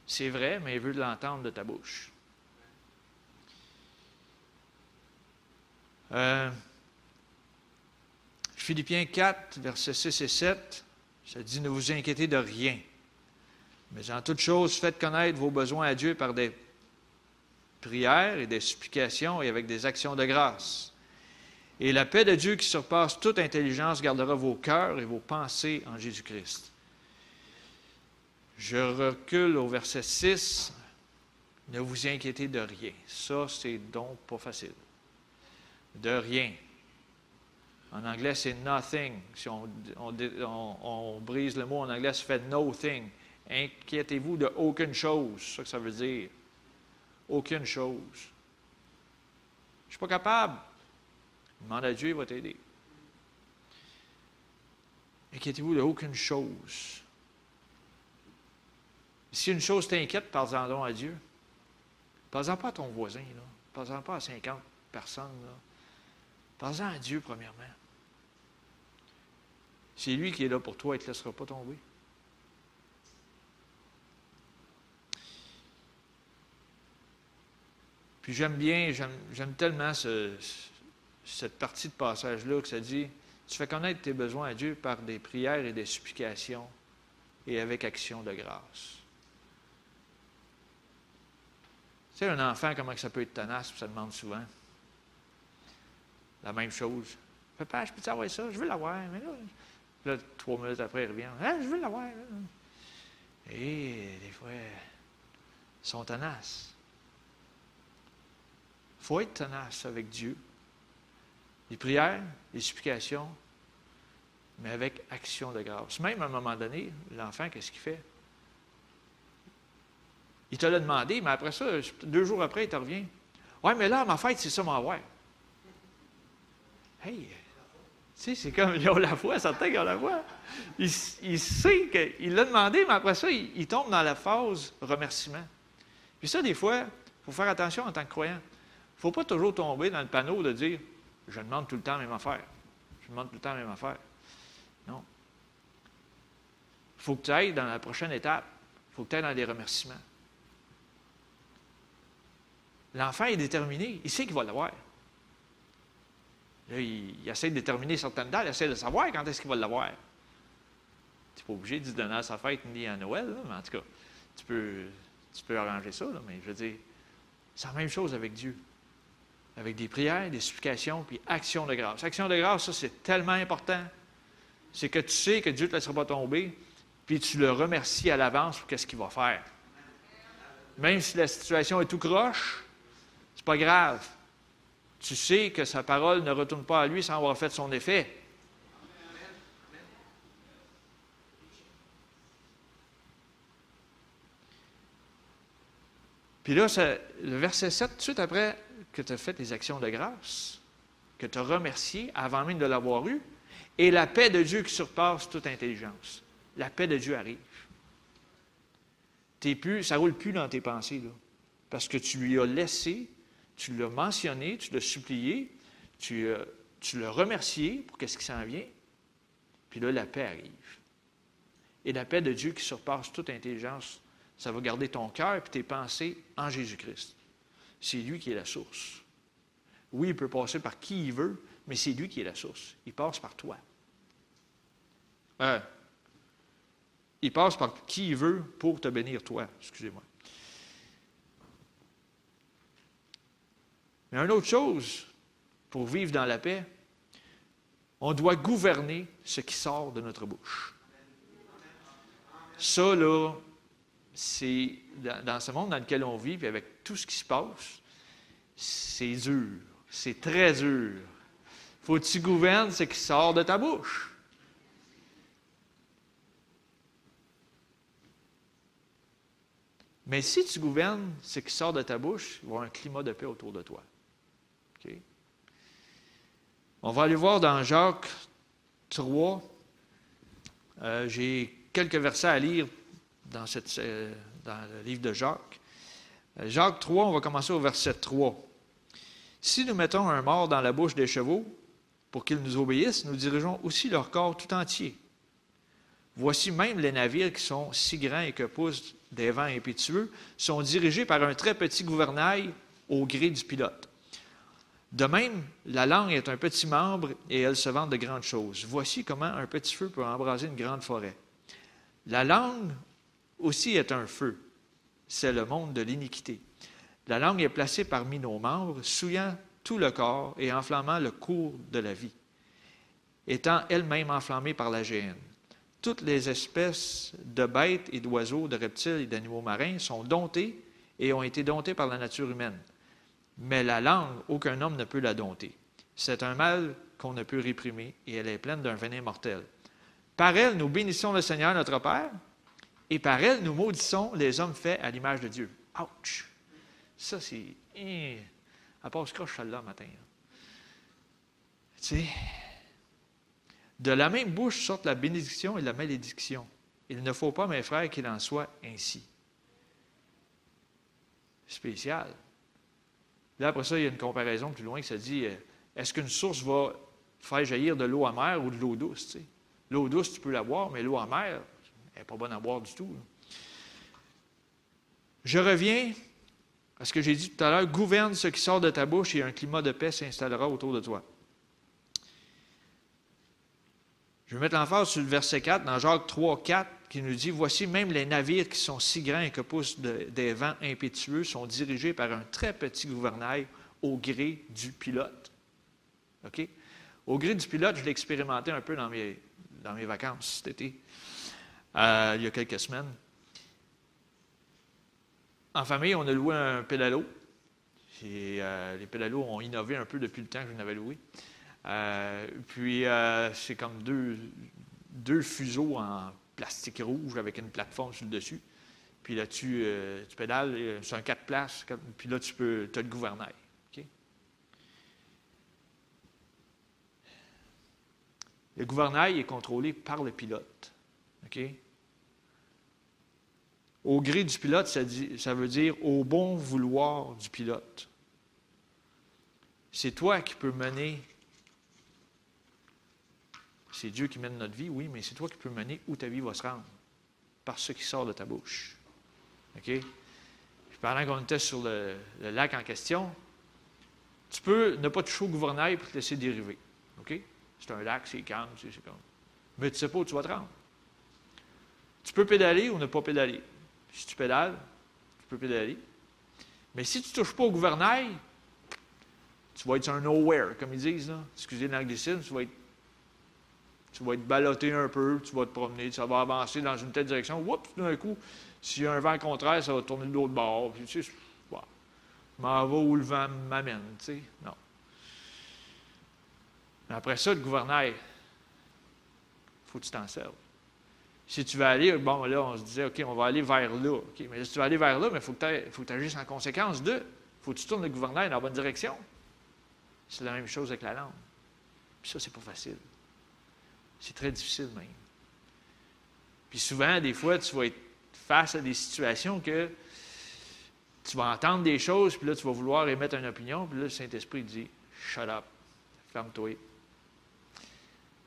C'est vrai, mais il veut l'entendre de ta bouche. Euh, Philippiens 4, versets 6 et 7, ça dit Ne vous inquiétez de rien. Mais en toute chose, faites connaître vos besoins à Dieu par des prières et des supplications et avec des actions de grâce. Et la paix de Dieu qui surpasse toute intelligence gardera vos cœurs et vos pensées en Jésus-Christ. Je recule au verset 6. Ne vous inquiétez de rien. Ça, c'est donc pas facile. De rien. En anglais, c'est nothing. Si on, brise le mot en anglais, ça fait nothing. Inquiétez-vous de aucune chose. C'est ça que ça veut dire. Aucune chose. Je ne suis pas capable. Demande à Dieu, il va t'aider. Inquiétez-vous de aucune chose. Si une chose t'inquiète, parle-en donc à Dieu. Parle-en pas à ton voisin, là. Parle-en pas à 50 personnes, là. Parle-en à Dieu, premièrement. C'est lui qui est là pour toi, il ne te laissera pas tomber. Puis j'aime bien, j'aime tellement cette partie de passage-là que ça dit, tu fais connaître tes besoins à Dieu par des prières et des supplications et avec action de grâce. Tu sais, un enfant, comment ça peut être tenace, ça demande souvent. La même chose. Papa, je peux avoir ça? Je veux l'avoir. Mais là, trois minutes après, il revient. Hein, je veux l'avoir. Et des fois, ils sont tenaces. Il faut être tenace avec Dieu. Les prières, les supplications, mais avec action de grâce. Même à un moment donné, l'enfant, qu'est-ce qu'il fait? Il te l'a demandé, mais après ça, deux jours après, il te revient. Ouais, mais là, ma fête, c'est ça, m'avoir. Hey! Tu sais, c'est comme, ils ont la foi, certains qui ont la foi. Il, sait qu'il l'a demandé, mais après ça, il, il, tombe dans la phase remerciement. Puis ça, des fois, il faut faire attention en tant que croyant. Ne faut pas toujours tomber dans le panneau de dire Je demande tout le temps la même affaire. Je demande tout le temps la même affaire. Non. Il faut que tu ailles dans la prochaine étape. Il faut que tu ailles dans des remerciements. L'enfant est déterminé. Il sait qu'il va l'avoir. il, essaie de déterminer certaines dates, il essaie de savoir quand est-ce qu'il va l'avoir. Tu n'es pas obligé de se donner à sa fête ni à Noël, mais en tout cas, tu peux, tu peux arranger ça, mais je veux dire, C'est la même chose avec Dieu. Avec des prières, des supplications, puis action de grâce. Action de grâce, ça, c'est tellement important. C'est que tu sais que Dieu ne te laissera pas tomber, puis tu le remercies à l'avance pour qu'est-ce qu'il va faire. Même si la situation est tout croche, c'est pas grave. Tu sais que sa parole ne retourne pas à lui sans avoir fait son effet. Puis là, le verset 7, tout de suite après que tu as fait les actions de grâce, que tu as remercié avant même de l'avoir eu, et la paix de Dieu qui surpasse toute intelligence. La paix de Dieu arrive. Ça ne roule plus dans tes pensées, parce que tu lui as laissé, tu l'as mentionné, tu l'as supplié, tu, euh, tu l'as remercié pour qu'est-ce qui s'en vient, puis là, la paix arrive. Et la paix de Dieu qui surpasse toute intelligence ça va garder ton cœur et tes pensées en Jésus-Christ. C'est lui qui est la source. Oui, il peut passer par qui il veut, mais c'est lui qui est la source. Il passe par toi. Euh, il passe par qui il veut pour te bénir toi. Excusez-moi. Mais une autre chose, pour vivre dans la paix, on doit gouverner ce qui sort de notre bouche. Ça, là, c'est dans, ce monde dans lequel on vit, avec tout ce qui se passe, c'est dur. C'est très dur. Faut que tu gouvernes ce qui sort de ta bouche. Mais si tu gouvernes ce qui sort de ta bouche, il va y avoir un climat de paix autour de toi. On va aller voir dans Jacques 3. Euh, j'ai quelques versets à lire dans, euh, dans le livre de Jacques. Euh, Jacques 3, on va commencer au verset 3. Si nous mettons un mort dans la bouche des chevaux pour qu'ils nous obéissent, nous dirigeons aussi leur corps tout entier. Voici même les navires qui sont si grands et que poussent des vents impétueux, sont dirigés par un très petit gouvernail au gré du pilote. De même, la langue est un petit membre et elle se vante de grandes choses. Voici comment un petit feu peut embraser une grande forêt. La langue aussi est un feu. C'est le monde de l'iniquité. La langue est placée parmi nos membres, souillant tout le corps et enflammant le cours de la vie, étant elle-même enflammée par la géhenne. Toutes les espèces de bêtes et d'oiseaux, de reptiles et d'animaux marins sont domptées et ont été domptées par la nature humaine. Mais la langue, aucun homme ne peut la dompter. C'est un mal qu'on ne peut réprimer et elle est pleine d'un venin mortel. Par elle, nous bénissons le Seigneur notre Père et par elle, nous maudissons les hommes faits à l'image de Dieu. Ouch! Ça, c'est. À part ce croche là matin. Tu sais, de la même bouche sortent la bénédiction et la malédiction. Il ne faut pas, mes frères, qu'il en soit ainsi. Spécial. Là, après ça, il y a une comparaison plus loin qui se dit euh, est-ce qu'une source va faire jaillir de l'eau amère ou de l'eau douce? L'eau douce, tu peux la boire, mais l'eau amère, elle n'est pas bonne à boire du tout. Je reviens à ce que j'ai dit tout à l'heure. Gouverne ce qui sort de ta bouche et un climat de paix s'installera autour de toi. Je vais mettre l'emphase sur le verset 4, dans Jacques 3, 4, qui nous dit Voici même les navires qui sont si grands et que poussent des vents impétueux sont dirigés par un très petit gouvernail au gré du pilote. OK? Au gré du pilote, je l'ai expérimenté un peu dans mes, dans mes vacances cet été. Euh, il y a quelques semaines. En famille, on a loué un pédalo. Euh, les pédalos ont innové un peu depuis le temps que je l'avais loué. Euh, puis, c'est comme deux, deux fuseaux en plastique rouge avec une plateforme sur le dessus. Puis là, tu, tu pédales, c'est un quatre places. Puis là, tu peux, as le gouvernail. Le gouvernail est contrôlé par le pilote. Au gré du pilote, ça, veut dire au bon vouloir du pilote. C'est toi qui peux mener. C'est Dieu qui mène notre vie, oui, mais c'est toi qui peux mener où ta vie va se rendre, par ce qui sort de ta bouche. OK? pendant qu'on était sur le, lac en question, tu peux ne pas toucher au gouvernail pour te laisser dériver. OK? C'est un lac, c'est calme, c'est comme. Mais tu ne sais pas où tu vas te rendre. Tu peux pédaler ou ne pas pédaler. Si tu pédales, tu peux pédaler. Mais si tu ne touches pas au gouvernail, tu vas être un nowhere, comme ils disent. Là. Excusez l'anglicisme, tu vas être tu vas être ballotté un peu, tu vas te promener, ça va avancer dans une telle direction. Oups, d'un coup, s'il y a un vent contraire, ça va tourner de l'autre bord. Puis, tu sais, m'en vais où le vent m'amène, tu sais. Non. Mais après ça, le gouvernail, il faut que tu t'en serves. Si tu veux aller, bon, là, on se disait, OK, on va aller vers là. mais si tu veux aller vers là, il faut que tu agisses en conséquence de. Il faut que tu tournes le gouvernail dans la bonne direction. C'est la même chose avec la langue. Puis ça, c'est pas facile. C'est très difficile même. Puis souvent, des fois, tu vas être face à des situations que tu vas entendre des choses, puis là, tu vas vouloir émettre une opinion, puis là, le Saint-Esprit dit Shut up, ferme-toi.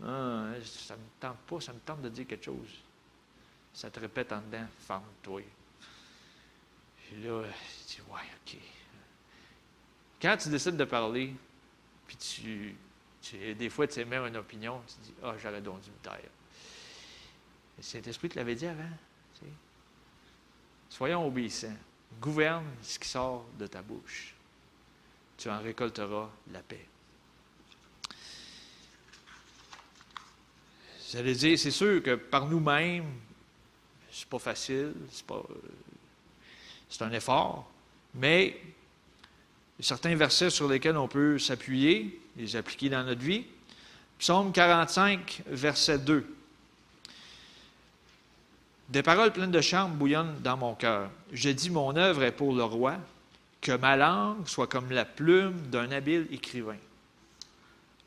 Ah, ça ne me tente pas, ça me tente de dire quelque chose. Ça te répète en dedans Ferme-toi. Puis là, tu dis Ouais, OK. Quand tu décides de parler, puis tu des fois, tu même une opinion, tu dis Ah, j'aurais donc dû me taire. Le Saint-Esprit te l'avait dit avant. Soyons obéissants. Gouverne ce qui sort de ta bouche. Tu en récolteras la paix. J'allais dire, c'est sûr que par nous-mêmes, c'est pas facile, c'est. C'est un effort, mais certains versets sur lesquels on peut s'appuyer les appliquer dans notre vie. Psaume 45, verset 2. Des paroles pleines de charme bouillonnent dans mon cœur. Je dis, mon œuvre est pour le roi, que ma langue soit comme la plume d'un habile écrivain.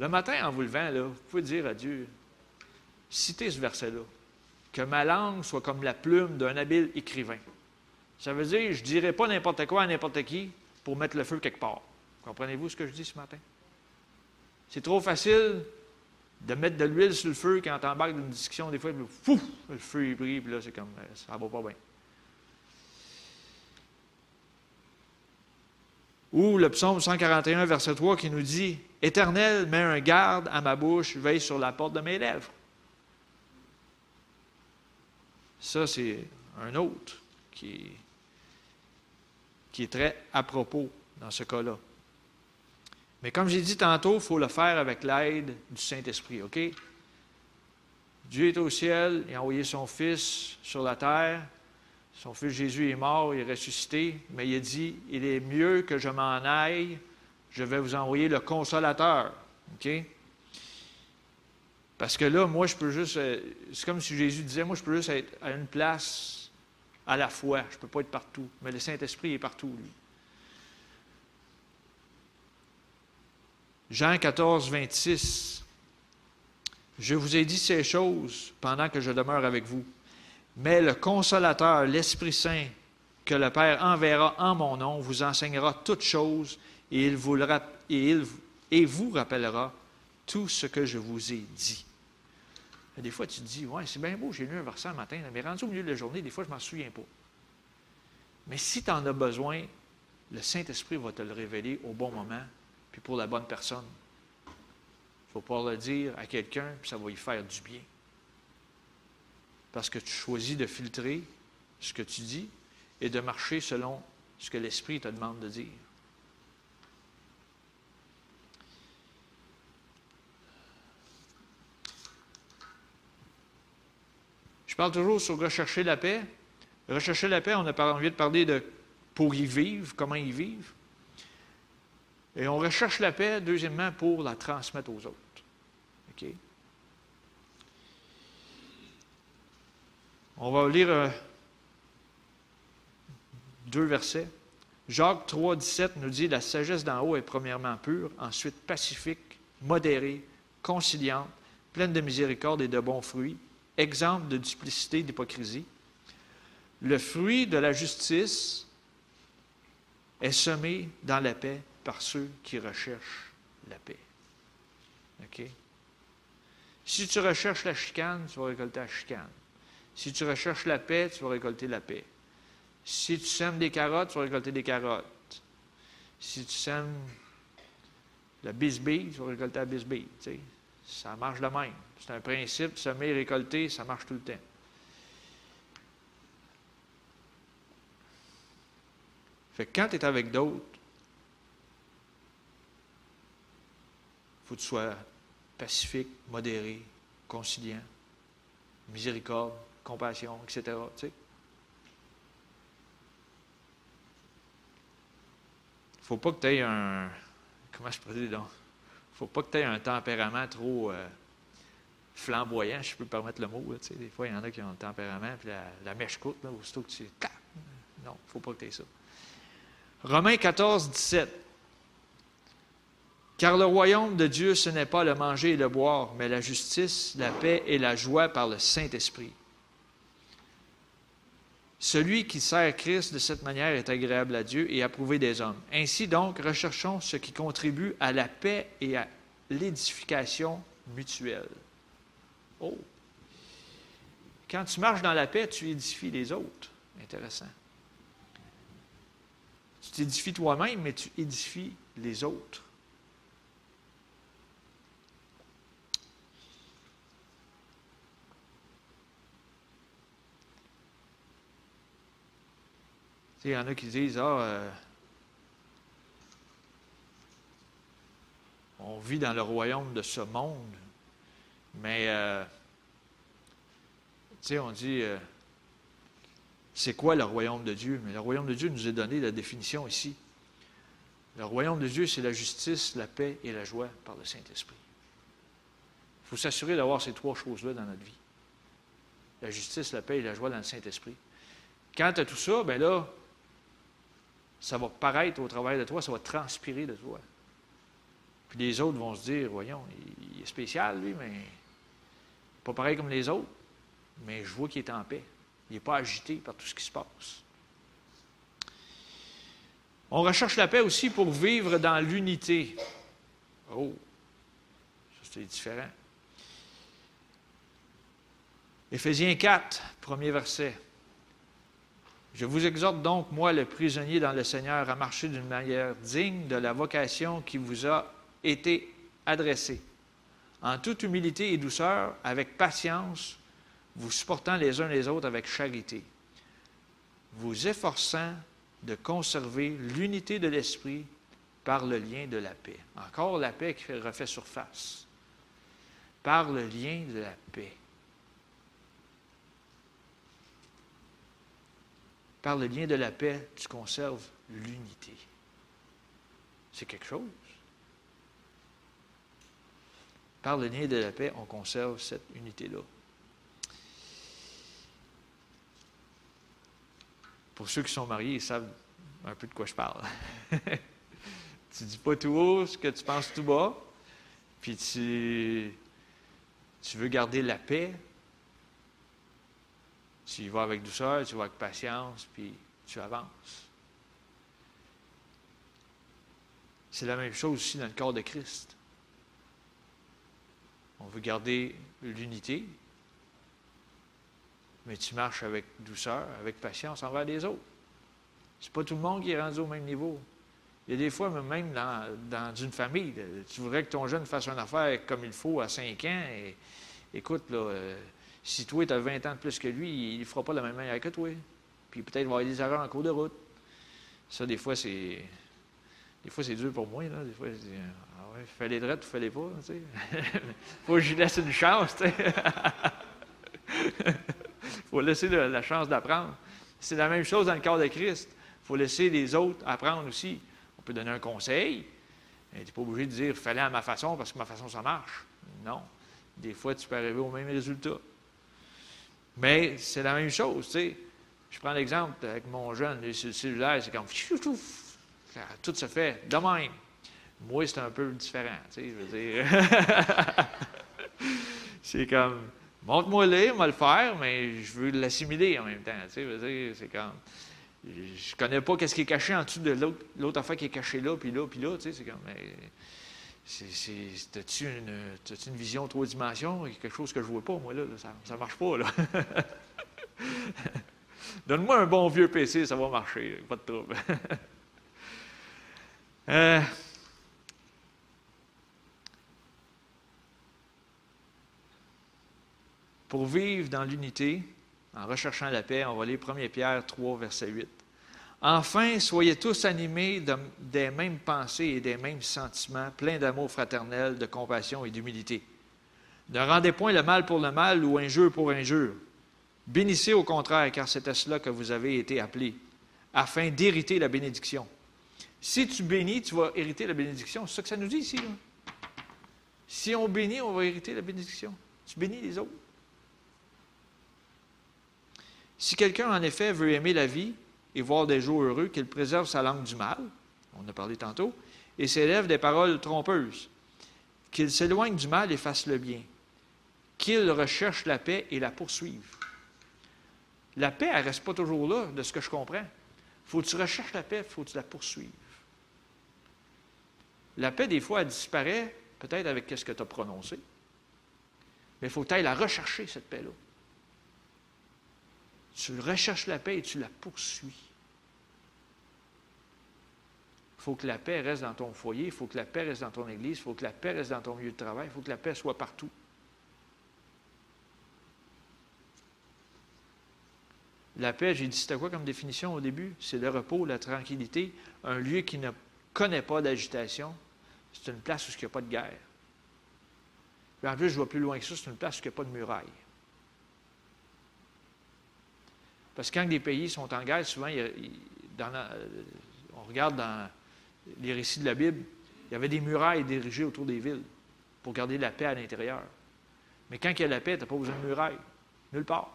Le matin, en vous levant, là, vous pouvez dire à Dieu, citez ce verset-là, que ma langue soit comme la plume d'un habile écrivain. Ça veut dire, je ne dirai pas n'importe quoi à n'importe qui pour mettre le feu quelque part. Comprenez-vous ce que je dis ce matin? C'est trop facile de mettre de l'huile sur le feu quand tu embarques dans une discussion. Des fois, fou, le feu est pris, puis là, c'est comme, euh, ça va pas bien. Ou le psaume 141, verset 3, qui nous dit Éternel, mets un garde à ma bouche, veille sur la porte de mes lèvres. Ça, c'est un autre qui qui est très à propos dans ce cas-là. Mais comme j'ai dit tantôt, il faut le faire avec l'aide du Saint-Esprit, OK? Dieu est au ciel, il a envoyé son Fils sur la terre. Son Fils Jésus est mort, il est ressuscité, mais il a dit, il est mieux que je m'en aille, je vais vous envoyer le consolateur. OK? Parce que là, moi, je peux juste, euh, c'est comme si Jésus disait, moi, je peux juste être à une place à la fois, je ne peux pas être partout, mais le Saint-Esprit est partout, lui. Jean 14, 26. Je vous ai dit ces choses pendant que je demeure avec vous. Mais le consolateur, l'Esprit Saint, que le Père enverra en mon nom, vous enseignera toutes choses et il vous, et et vous rappellera tout ce que je vous ai dit. Des fois, tu te dis, ouais, c'est bien beau, j'ai lu un verset le matin, mais rendu au milieu de la journée, des fois, je ne m'en souviens pas. Mais si tu en as besoin, le Saint-Esprit va te le révéler au bon moment puis pour la bonne personne. Il faut pouvoir le dire à quelqu'un, puis ça va lui faire du bien. Parce que tu choisis de filtrer ce que tu dis et de marcher selon ce que l'Esprit te demande de dire. Je parle toujours sur rechercher la paix. Rechercher la paix, on a envie de parler de pour y vivre, comment y vivre. Et on recherche la paix, deuxièmement, pour la transmettre aux autres. OK? On va lire euh, deux versets. Jacques 3, 17 nous dit La sagesse d'en haut est premièrement pure, ensuite pacifique, modérée, conciliante, pleine de miséricorde et de bons fruits, exempte de duplicité d'hypocrisie. Le fruit de la justice est semé dans la paix par ceux qui recherchent la paix. Si tu recherches la chicane, tu vas récolter la chicane. Si tu recherches la paix, tu vas récolter la paix. Si tu sèmes des carottes, tu vas récolter des carottes. Si tu sèmes la bisbille, tu vas récolter la bisbille. Ça marche de même. C'est un principe, semer, récolter, ça marche tout le temps. Fait que quand tu es avec d'autres, il faut que tu sois pacifique, modéré, conciliant, miséricorde, compassion, etc. Tu sais. faut pas que tu aies un. Comment je peux dire donc? Faut pas que tu aies un tempérament trop euh, flamboyant, je peux permettre le mot. sais, des fois, il y en a qui ont un tempérament, puis la, mèche courte, là, aussitôt que tu. Non, il ne faut pas que tu aies ça. Romains 14, 17. Car le royaume de Dieu, ce n'est pas le manger et le boire, mais la justice, la paix et la joie par le Saint-Esprit. Celui qui sert Christ de cette manière est agréable à Dieu et approuvé des hommes. Ainsi donc, recherchons ce qui contribue à la paix et à l'édification mutuelle. Oh! Quand tu marches dans la paix, tu édifies les autres. Intéressant. Tu t'édifies toi-même, mais tu édifies les autres. Il y en a qui disent Ah, euh, on vit dans le royaume de ce monde, mais, euh, tu on dit euh, C'est quoi le royaume de Dieu? Mais le royaume de Dieu nous a donné la définition ici. Le royaume de Dieu, c'est la justice, la paix et la joie par le Saint-Esprit. Il faut s'assurer d'avoir ces trois choses-là dans notre vie. La justice, la paix et la joie dans le Saint-Esprit. Quand tu as tout ça, ben là, ça va paraître au travail de toi, ça va transpirer de toi. Puis les autres vont se dire, voyons, il est spécial, lui, mais pas pareil comme les autres, mais je vois qu'il est en paix. Il n'est pas agité par tout ce qui se passe. On recherche la paix aussi pour vivre dans l'unité. Oh, ça c'est différent. Éphésiens 4, premier verset. Je vous exhorte donc, moi, le prisonnier dans le Seigneur, à marcher d'une manière digne de la vocation qui vous a été adressée, en toute humilité et douceur, avec patience, vous supportant les uns les autres avec charité, vous efforçant de conserver l'unité de l'esprit par le lien de la paix. Encore la paix qui refait surface. Par le lien de la paix. Par le lien de la paix, tu conserves l'unité. C'est quelque chose. Par le lien de la paix, on conserve cette unité-là. Pour ceux qui sont mariés, ils savent un peu de quoi je parle. tu dis pas tout haut ce que tu penses tout bas, puis tu, tu veux garder la paix, tu y avec douceur, tu vas avec patience, puis tu avances. C'est la même chose aussi dans le corps de Christ. On veut garder l'unité, mais tu marches avec douceur, avec patience envers les autres. C'est pas tout le monde qui est rendu au même niveau. Il y a des fois, même dans, une famille, tu voudrais que ton jeune fasse une affaire comme il faut à 5 ans, écoute, là, euh, si toi, tu as 20 ans de plus que lui, il ne fera pas de la même manière que toi. Puis peut-être va y avoir des erreurs en cours de route. Ça, des fois, c'est. Des fois, c'est dur pour moi. Des fois, je dis Ah ouais, les drettes ou les pas. Tu sais. faut que je lui laisse une chance. Il faut laisser la chance d'apprendre. C'est la même chose dans le corps de Christ. Il faut laisser les autres apprendre aussi. On peut donner un conseil. Tu n'es pas obligé de dire fallait à ma façon parce que ma façon, ça marche. Non. Des fois, tu peux arriver au même résultat. Mais c'est la même chose, tu sais. Je prends l'exemple avec mon jeune, le cellulaire, c'est comme tout se fait de même. Moi, c'est un peu différent, tu sais, je veux dire. c'est comme, montre-moi le, on va le faire, mais je veux l'assimiler en même temps, tu sais, je veux dire, c'est comme, je connais pas qu'est-ce qui est caché en dessous de l'autre, affaire qui est cachée là, puis là, puis là, tu sais, c'est comme, T'as-tu une, vision trois dimensions? Il y a quelque chose que je ne vois pas, moi, là. Ça ne marche pas, là. Donne-moi un bon vieux PC, ça va marcher. Pas de trouble. Euh, pour vivre dans l'unité, en recherchant la paix, on va lire 1 Pierre 3, verset 8. Enfin, soyez tous animés des mêmes pensées et des mêmes sentiments, pleins d'amour fraternel, de compassion et d'humilité. Ne rendez point le mal pour le mal ou injure pour injure. Bénissez au contraire, car c'est à cela que vous avez été appelés, afin d'hériter la bénédiction. Si tu bénis, tu vas hériter la bénédiction. C'est ça que ça nous dit ici. Si on bénit, on va hériter la bénédiction. Tu bénis les autres. Si quelqu'un, en effet, veut aimer la vie et voir des jours heureux, qu'il préserve sa langue du mal, on a parlé tantôt, et s'élève des paroles trompeuses, qu'il s'éloigne du mal et fasse le bien, qu'il recherche la paix et la poursuive. La paix, elle ne reste pas toujours là, de ce que je comprends. faut que tu recherches la paix, faut que tu la poursuives. La paix, des fois, elle disparaît, peut-être avec ce que tu as prononcé. Mais il faut que tu ailles la rechercher, cette paix-là. Tu recherches la paix et tu la poursuis. Il faut que la paix reste dans ton foyer, il faut que la paix reste dans ton église, il faut que la paix reste dans ton lieu de travail, il faut que la paix soit partout. La paix, j'ai dit, c'était quoi comme définition au début? C'est le repos, la tranquillité, un lieu qui ne connaît pas d'agitation. C'est une place où il n'y a pas de guerre. en plus, je vois plus loin que ça, c'est une place où il n'y a pas de muraille. Parce que quand des pays sont en guerre, souvent, on regarde dans les récits de la Bible, il y avait des murailles dirigées autour des villes pour garder la paix à l'intérieur. Mais quand il y a la paix, tu n'as pas besoin de muraille. Nulle part.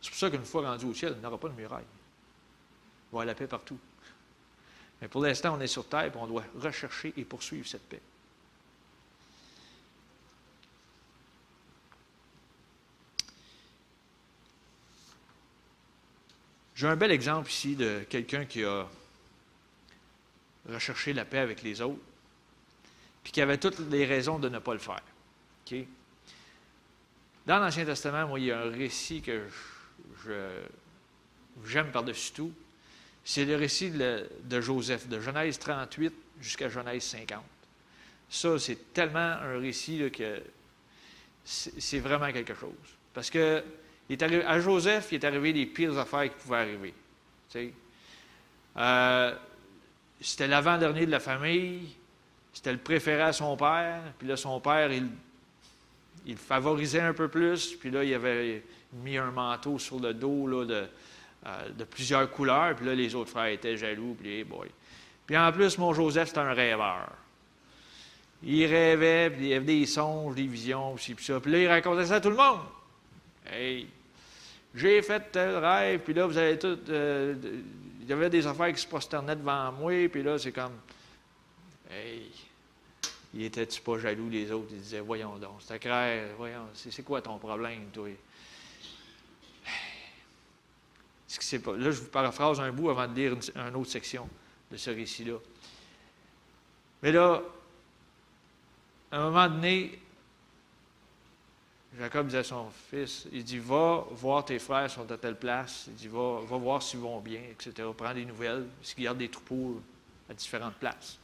C'est pour ça qu'une fois rendu au ciel, il n'y aura pas de muraille. Il y avoir la paix partout. Mais pour l'instant, on est sur terre et on doit rechercher et poursuivre cette paix. J'ai un bel exemple ici de quelqu'un qui a recherché la paix avec les autres, puis qui avait toutes les raisons de ne pas le faire. Dans l'Ancien Testament, moi, il y a un récit que j'aime par-dessus tout. C'est le récit de, Joseph, de Genèse 38 jusqu'à Genèse 50. Ça, c'est tellement un récit que c'est vraiment quelque chose. Parce que à Joseph, il est arrivé les pires affaires qui pouvaient arriver. Euh, c'était l'avant-dernier de la famille, c'était le préféré à son père, puis là, son père, il, il favorisait un peu plus, puis là, il avait mis un manteau sur le dos là, de, euh, de plusieurs couleurs, puis là, les autres frères étaient jaloux, puis boy. Puis en plus, mon Joseph, c'était un rêveur. Il rêvait, puis il avait des songes, des visions, puis ça. Puis là, il racontait ça à tout le monde. Hey, j'ai fait tel rêve, puis là, vous avez tout. Euh, il y avait des affaires qui se prosternaient devant moi, puis là, c'est comme. Hey, il était-tu pas jaloux les autres? Il disait, voyons donc, c'était clair, voyons, c'est quoi ton problème, toi? Là, je vous paraphrase un bout avant de lire une, autre section de ce récit-là. Mais là, à un moment donné, Jacob dit à son fils, il dit, va voir tes frères sont à telle place, il dit, va, voir s'ils vont bien, etc. Prends des nouvelles, s'ils gardent des troupeaux à différentes places.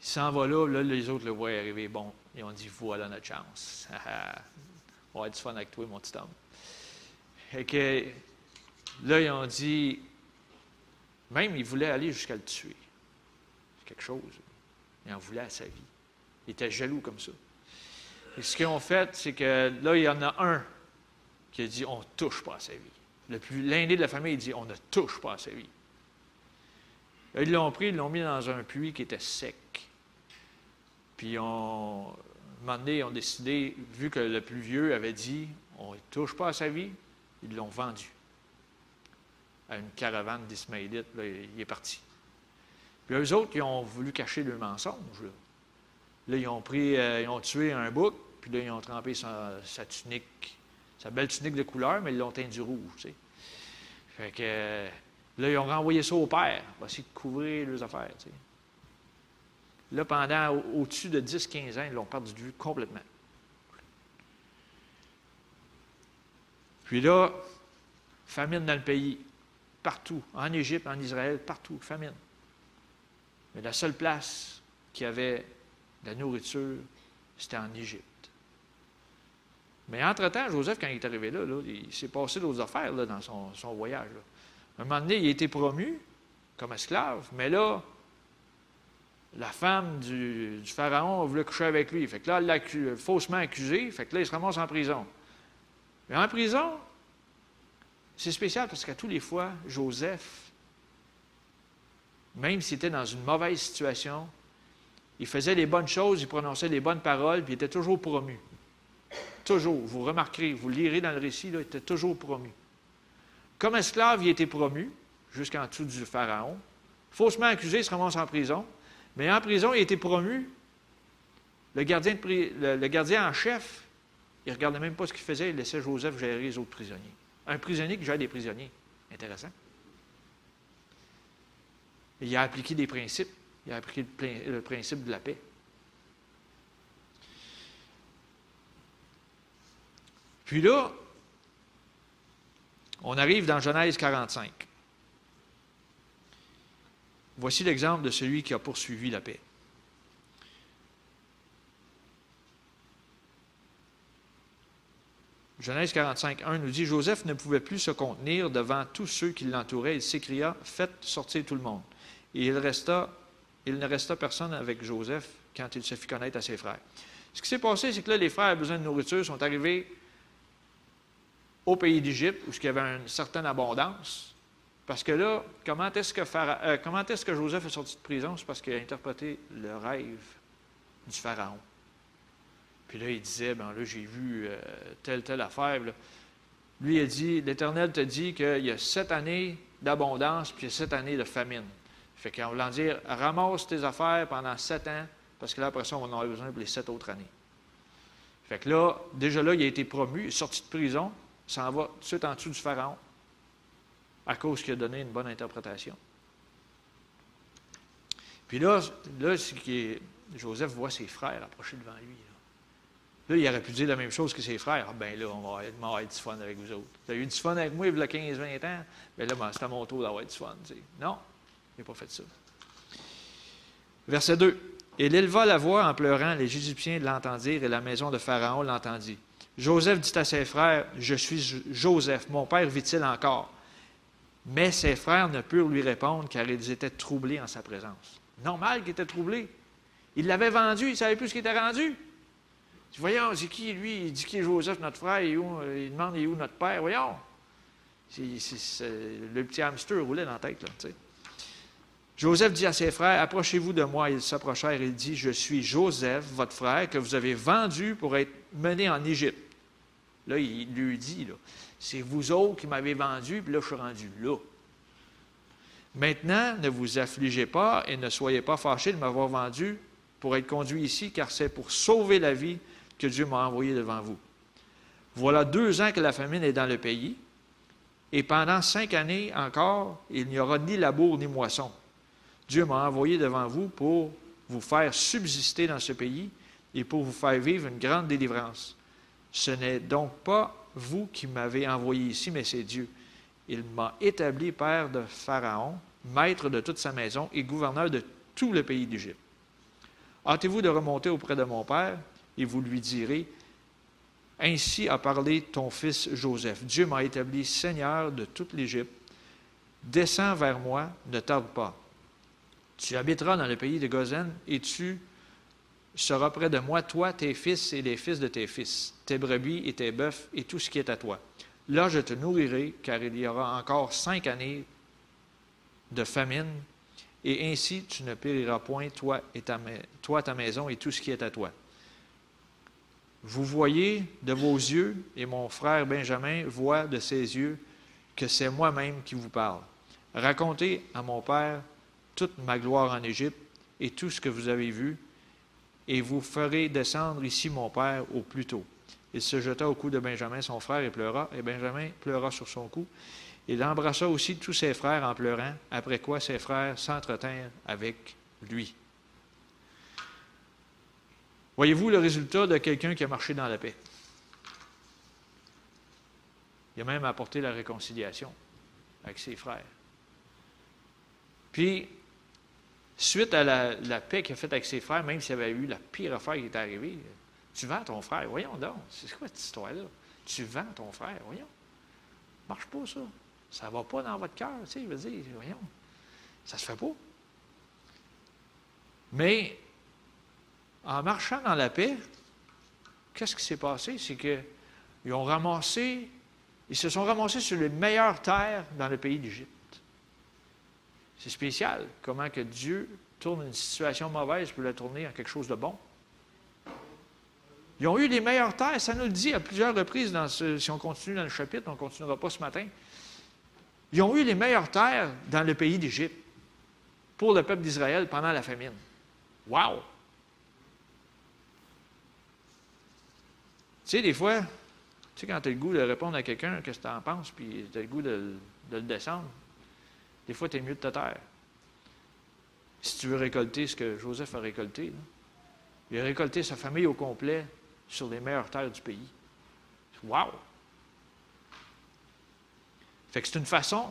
Il s'en va là, là, les autres le voient arriver. Bon, ils ont dit, voilà notre chance. On va être fun avec toi, mon petit homme. Et que là, ils ont dit, même ils voulaient aller jusqu'à le tuer. C'est quelque chose. Ils en voulaient à sa vie. Il était jaloux comme ça. Et ce qu'ils ont fait, c'est que là, il y en a un qui a dit, on ne touche pas à sa vie. Le plus l'aîné de la famille il dit, on ne touche pas à sa vie. ils l'ont pris, ils l'ont mis dans un puits qui était sec. Puis, on, un moment donné, ils ont décidé, vu que le plus vieux avait dit, on ne touche pas à sa vie, ils l'ont vendu à une caravane d'Ismaélites. il est parti. Puis eux autres, ils ont voulu cacher le mensonge. Là, ils ont pris, euh, ils ont tué un bouc, puis là, ils ont trempé sa, tunique, sa belle tunique de couleur, mais ils l'ont teint du rouge. Tu Fait que là, ils ont renvoyé ça au père, pour essayer de couvrir leurs affaires. Là, pendant au-dessus de 10-15 ans, ils l'ont perdu de vue complètement. Puis là, famine dans le pays, partout, en Égypte, en Israël, partout, famine. Mais la seule place qui avait de la nourriture, c'était en Égypte. Mais entre-temps, Joseph, quand il est arrivé là, il s'est passé d'autres affaires dans son, voyage. À un moment donné, il a été promu comme esclave, mais là, la femme du, pharaon voulu coucher avec lui. Fait que là, elle l'a faussement accusé. Fait que là, il se ramasse en prison. Mais en prison, c'est spécial parce qu'à tous les fois, Joseph, même s'il était dans une mauvaise situation, il faisait les bonnes choses, il prononçait les bonnes paroles, puis il était toujours promu. Toujours. Vous remarquerez, vous lirez dans le récit, il était toujours promu. Comme esclave, il était promu jusqu'en dessous du Pharaon. Faussement accusé, il se ramasse en prison. Mais en prison, il été promu. Le gardien, le, gardien en chef, il ne regardait même pas ce qu'il faisait, il laissait Joseph gérer les autres prisonniers. Un prisonnier qui gère des prisonniers. Intéressant. Il a appliqué des principes. Il a appliqué le principe de la paix. Puis là, on arrive dans Genèse 45. Voici l'exemple de celui qui a poursuivi la paix. Genèse 45, 1 nous dit Joseph ne pouvait plus se contenir devant tous ceux qui l'entouraient. Il s'écria Faites sortir tout le monde. Et il, ne resta personne avec Joseph quand il se fit connaître à ses frères. Ce qui s'est passé, c'est que là, les frères avaient besoin de nourriture, sont arrivés au pays d'Égypte, où il y avait une certaine abondance. Parce que là, comment est-ce que, euh, est-ce que Joseph est sorti de prison? C'est parce qu'il a interprété le rêve du Pharaon. Puis là, il disait, ben là, j'ai vu euh, telle, telle affaire. Lui, il a dit, l'Éternel te dit qu'il y a sept années d'abondance, puis sept années de famine. Fait qu'en voulant dire, ramasse tes affaires pendant sept ans, parce que là, après ça, on en aura besoin pour les sept autres années. Fait que là, déjà là, il a été promu, il est sorti de prison, s'en va tout de suite en dessous du Pharaon, à cause qu'il a donné une bonne interprétation. Puis là, là Joseph voit ses frères approcher devant lui. Là. il aurait pu dire la même chose que ses frères. Ah, ben là, on va, avoir du fun avec vous autres. Vous avez eu du fun avec moi il y a 15-20 ans? Ben là, ben, c'est à mon tour d'avoir du fun. Non, il n'a pas fait ça. Verset 2. Il éleva la voix en pleurant, les Égyptiens l'entendirent et la maison de Pharaon l'entendit. Joseph dit à ses frères, Je suis Joseph, mon père vit-il encore? Mais ses frères ne purent lui répondre car ils étaient troublés en sa présence. Normal qu'ils étaient troublés. Il l'avait vendu, il ne savait plus ce qu'il était rendu. Voyons, c'est qui lui? Il dit qui est Joseph, notre frère, il, demande il est où notre père? Voyons. le petit hamster roulait dans la tête. Joseph dit à ses frères, Approchez-vous de moi. Ils s'approchèrent et il dit, Je suis Joseph, votre frère, que vous avez vendu pour être mené en Égypte. Là, il lui dit, c'est vous autres qui m'avez vendu, puis là, je suis rendu là. Maintenant, ne vous affligez pas et ne soyez pas fâchés de m'avoir vendu pour être conduit ici, car c'est pour sauver la vie que Dieu m'a envoyé devant vous. Voilà deux ans que la famine est dans le pays, et pendant cinq années encore, il n'y aura ni labour ni moisson. Dieu m'a envoyé devant vous pour vous faire subsister dans ce pays et pour vous faire vivre une grande délivrance. Ce n'est donc pas vous qui m'avez envoyé ici, mais c'est Dieu. Il m'a établi père de Pharaon, maître de toute sa maison et gouverneur de tout le pays d'Égypte. Hâtez-vous de remonter auprès de mon père, et vous lui direz, Ainsi a parlé ton fils Joseph. Dieu m'a établi seigneur de toute l'Égypte. Descends vers moi, ne tarde pas. Tu habiteras dans le pays de Gozen, et tu sera près de moi, toi, tes fils et les fils de tes fils, tes brebis et tes bœufs et tout ce qui est à toi. Là, je te nourrirai, car il y aura encore cinq années de famine, et ainsi tu ne périras point, toi, et toi, ta maison et tout ce qui est à toi. Vous voyez de vos yeux, et mon frère Benjamin voit de ses yeux, que c'est moi-même qui vous parle. Racontez à mon père toute ma gloire en Égypte et tout ce que vous avez vu, et vous ferez descendre ici mon père au plus tôt. Il se jeta au cou de Benjamin, son frère, et pleura, et Benjamin pleura sur son cou. Il embrassa aussi tous ses frères en pleurant, après quoi ses frères s'entretinrent avec lui. Voyez-vous le résultat de quelqu'un qui a marché dans la paix? Il a même apporté la réconciliation avec ses frères. Puis, suite à la, paix qu'il a faite avec ses frères, même s'il avait eu la pire affaire qui est arrivée, Tu vends ton frère. Voyons donc. C'est quoi cette histoire-là? Tu vends ton frère. Voyons. Marche pas, ça. Ça ne va pas dans votre cœur. Tu sais, voyons. Ça ne se fait pas. Mais en marchant dans la paix, qu'est-ce qui s'est passé? C'est qu'ils ont ramassé, ils se sont ramassés sur les meilleures terres dans le pays d'Égypte. C'est spécial comment que Dieu tourne une situation mauvaise pour la tourner en quelque chose de bon. Ils ont eu les meilleures terres, ça nous le dit à plusieurs reprises, dans si on continue dans le chapitre, on ne continuera pas ce matin. Ils ont eu les meilleures terres dans le pays d'Égypte pour le peuple d'Israël pendant la famine. Wow! Tu sais, des fois, tu sais, quand tu as le goût de répondre à quelqu'un, qu'est-ce que tu en penses, puis tu as le goût de, le descendre, des fois, tu es mieux de te taire. Si tu veux récolter ce que Joseph a récolté, il a récolté sa famille au complet sur les meilleures terres du pays. Wow! Fait que c'est une façon,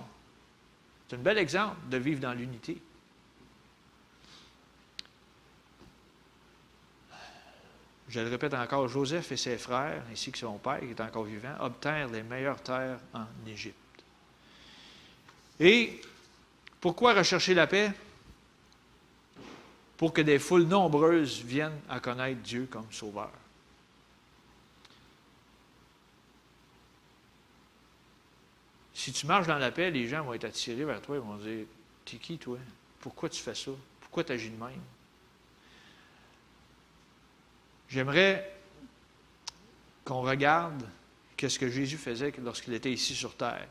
c'est un bel exemple de vivre dans l'unité. Je le répète encore, Joseph et ses frères, ainsi que son père, qui est encore vivant, obtinrent les meilleures terres en Égypte. Et pourquoi rechercher la paix? Pour que des foules nombreuses viennent à connaître Dieu comme Sauveur. Si tu marches dans la paix, les gens vont être attirés vers toi et vont dire T'es qui, toi? Pourquoi tu fais ça? Pourquoi tu agis de même J'aimerais qu'on regarde qu'est-ce que Jésus faisait lorsqu'il était ici sur terre.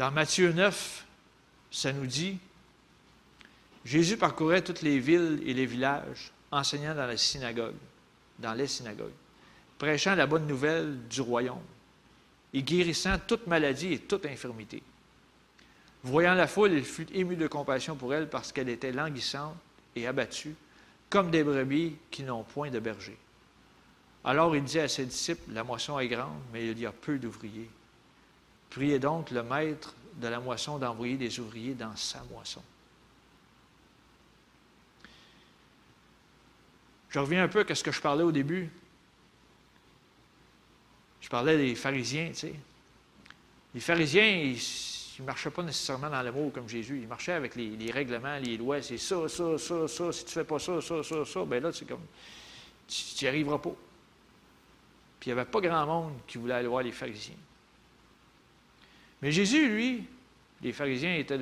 Dans Matthieu 9, ça nous dit Jésus parcourait toutes les villes et les villages, enseignant dans la synagogue, dans les synagogues, prêchant la bonne nouvelle du royaume et guérissant toute maladie et toute infirmité. Voyant la foule, il fut ému de compassion pour elle parce qu'elle était languissante et abattue, comme des brebis qui n'ont point de berger. Alors il dit à ses disciples, La moisson est grande, mais il y a peu d'ouvriers. Priez donc le maître de la moisson d'envoyer des ouvriers dans sa moisson. Je reviens un peu à ce que je parlais au début. Je parlais des pharisiens, tu sais. Les pharisiens, ils ne marchaient pas nécessairement dans l'amour comme Jésus. Ils marchaient avec les, règlements, les lois. C'est ça, ça, ça, ça. Si tu ne fais pas ça, ça, ça, ça, bien là, c'est comme. Tu n'y arriveras pas. Puis il n'y avait pas grand monde qui voulait aller voir les pharisiens. Mais Jésus, lui, les pharisiens étaient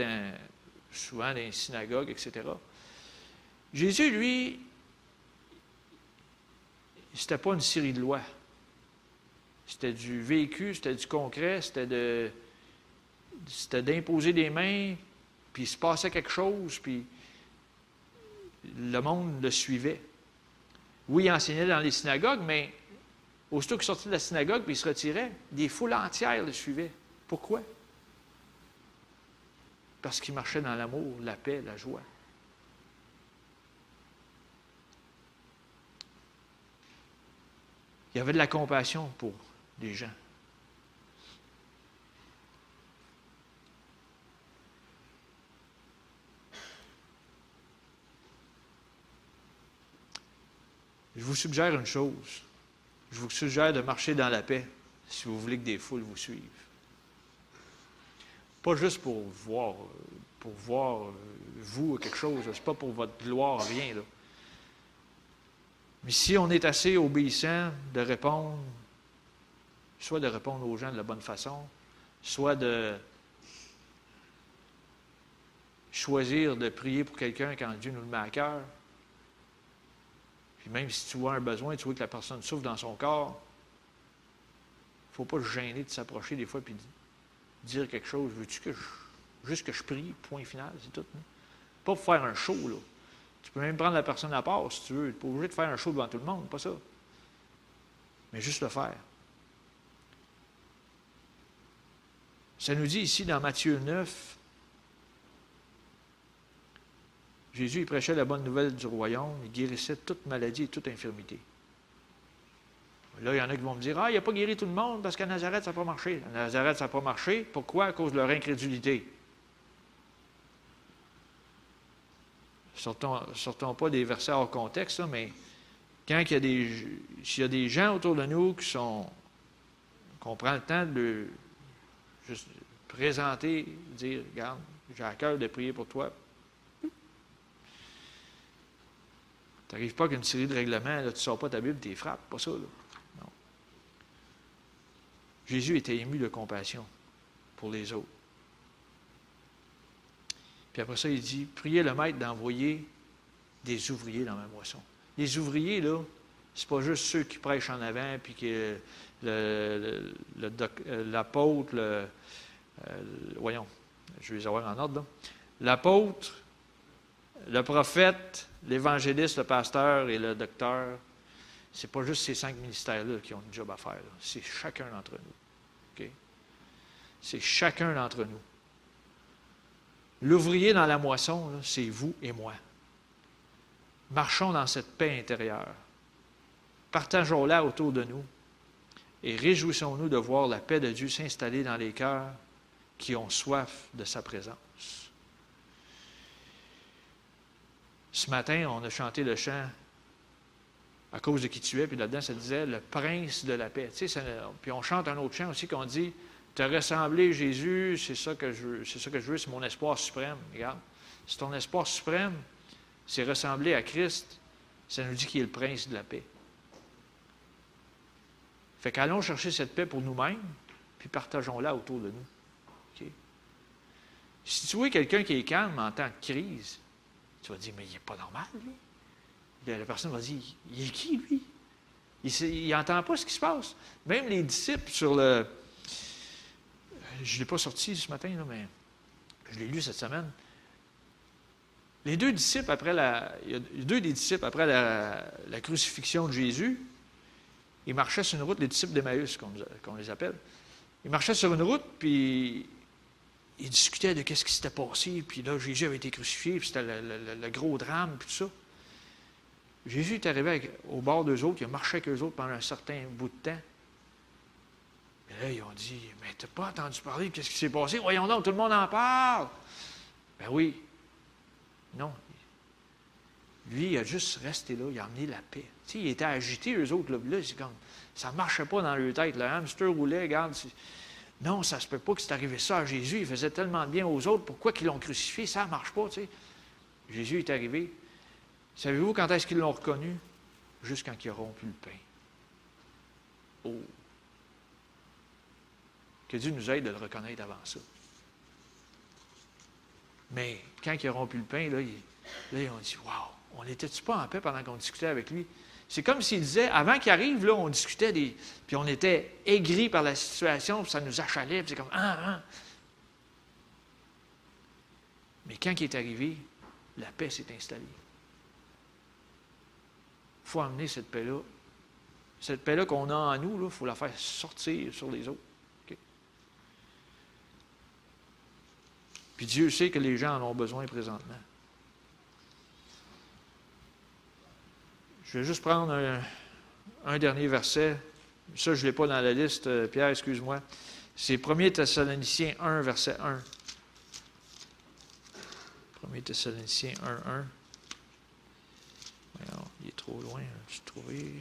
souvent dans les synagogues, etc. Jésus, lui, c'était pas une série de lois. C'était du vécu, c'était du concret, c'était de c'était d'imposer des mains, puis il se passait quelque chose, puis le monde le suivait. Oui, il enseignait dans les synagogues, mais aussitôt qu'il sortait de la synagogue, puis il se retirait, des foules entières le suivaient. Pourquoi? Parce qu'il marchait dans l'amour, la paix, la joie. Il y avait de la compassion pour les gens. Je vous suggère une chose. Je vous suggère de marcher dans la paix si vous voulez que des foules vous suivent. Pas juste pour voir, pour voir euh, vous quelque chose, c'est pas pour votre gloire, rien. Là. Mais si on est assez obéissant de répondre, soit de répondre aux gens de la bonne façon, soit de choisir de prier pour quelqu'un quand Dieu nous le met à cœur, puis même si tu vois un besoin, tu vois que la personne souffre dans son corps, il ne faut pas se gêner de s'approcher des fois et dire quelque chose. Veux-tu que je, juste que je prie, point final, c'est tout. Hein? Pas pour faire un show, là. Tu peux même prendre la personne à part si tu veux. Tu n'es pas obligé de faire un show devant tout le monde, pas ça. Mais juste le faire. Ça nous dit ici dans Matthieu 9, Jésus il prêchait la bonne nouvelle du royaume, il guérissait toute maladie et toute infirmité. Là, il y en a qui vont me dire Ah, il n'a pas guéri tout le monde parce qu'à Nazareth, ça n'a pas marché. À Nazareth, ça n'a pas marché. Pourquoi? À cause de leur incrédulité. Sortons, sortons pas des versets hors contexte, mais quand il y a des, s'il y a des gens autour de nous qui sont, qu'on prend le temps de juste présenter, dire, regarde, j'ai à cœur de prier pour toi. Tu n'arrives pas qu'une série de règlements, là, tu ne sors pas ta Bible, tu les frappes, pas ça. Là. Jésus était ému de compassion pour les autres. Puis après ça, il dit, priez le maître d'envoyer des ouvriers dans ma moisson. Les ouvriers, là, c'est pas juste ceux qui prêchent en avant, puis que l'apôtre, le, voyons, je vais les avoir en ordre, l'apôtre, le prophète, l'évangéliste, le pasteur et le docteur, c'est pas juste ces cinq ministères-là qui ont un job à faire, c'est chacun d'entre nous. C'est chacun d'entre nous. L'ouvrier dans la moisson, c'est vous et moi. Marchons dans cette paix intérieure. Partageons-la autour de nous et réjouissons-nous de voir la paix de Dieu s'installer dans les cœurs qui ont soif de sa présence. Ce matin, on a chanté le chant à cause de qui tu es, puis là-dedans, ça disait le prince de la paix. puis on chante un autre chant aussi qu'on dit Te ressembler, Jésus, c'est ça que je veux, c'est ça que je veux, c'est mon espoir suprême. Regarde, c'est ton espoir suprême, c'est ressembler à Christ, ça nous dit qu'il est le prince de la paix. Fait qu'allons chercher cette paix pour nous-mêmes, puis partageons-la autour de nous. Si tu vois quelqu'un qui est calme en temps de crise, tu vas dire, mais il n'est pas normal. La personne va dire, il est qui, lui? Il n'entend pas ce qui se passe. Même les disciples sur le... Je ne l'ai pas sorti ce matin, mais je l'ai lu cette semaine. Les deux disciples après la, deux des disciples après la, crucifixion de Jésus, ils marchaient sur une route, les disciples d'Emmaüs, qu'on les appelle. Ils marchaient sur une route, puis ils discutaient de ce qui s'était passé, puis là, Jésus avait été crucifié, puis c'était le, gros drame, puis tout ça. Jésus est arrivé au bord d'eux autres, il a marché avec eux autres pendant un certain bout de temps. Et là, ils ont dit Mais tu n'as pas entendu parler de ce qui s'est passé? Voyons donc, tout le monde en parle. Ben oui, non. Lui, il a juste resté là, il a amené la paix. Tu sais, il était agité, eux autres. Là c'est comme, ça ne marchait pas dans leur tête. Le hamster roulait, regarde. Non, ça ne se peut pas que c'est arrivé ça à Jésus. Il faisait tellement de bien aux autres. Pourquoi qu'ils l'ont crucifié? Ça ne marche pas, tu sais. Jésus est arrivé. Savez-vous quand est-ce qu'ils l'ont reconnu? Juste quand il a rompu le pain. Oh! Que Dieu nous aide de le reconnaître avant ça. Mais quand il a rompu le pain, là, ils ont dit Waouh, on n'était-tu pas en paix pendant qu'on discutait avec lui? C'est comme s'il disait, avant qu'il arrive, là, on discutait des. Puis on était aigris par la situation, puis ça nous achalait, puis c'est comme Ah, ah. Mais quand il est arrivé, la paix s'est installée. Il faut amener cette paix-là. Cette paix-là qu'on a en nous, il faut la faire sortir sur les autres. Puis Dieu sait que les gens en ont besoin présentement. Je vais juste prendre un, dernier verset. Ça, je ne l'ai pas dans la liste, euh, Pierre, excuse-moi. C'est 1 Thessaloniciens 1, verset 1. 1 Thessaloniciens 1, 1. Il est trop loin, je trouvé.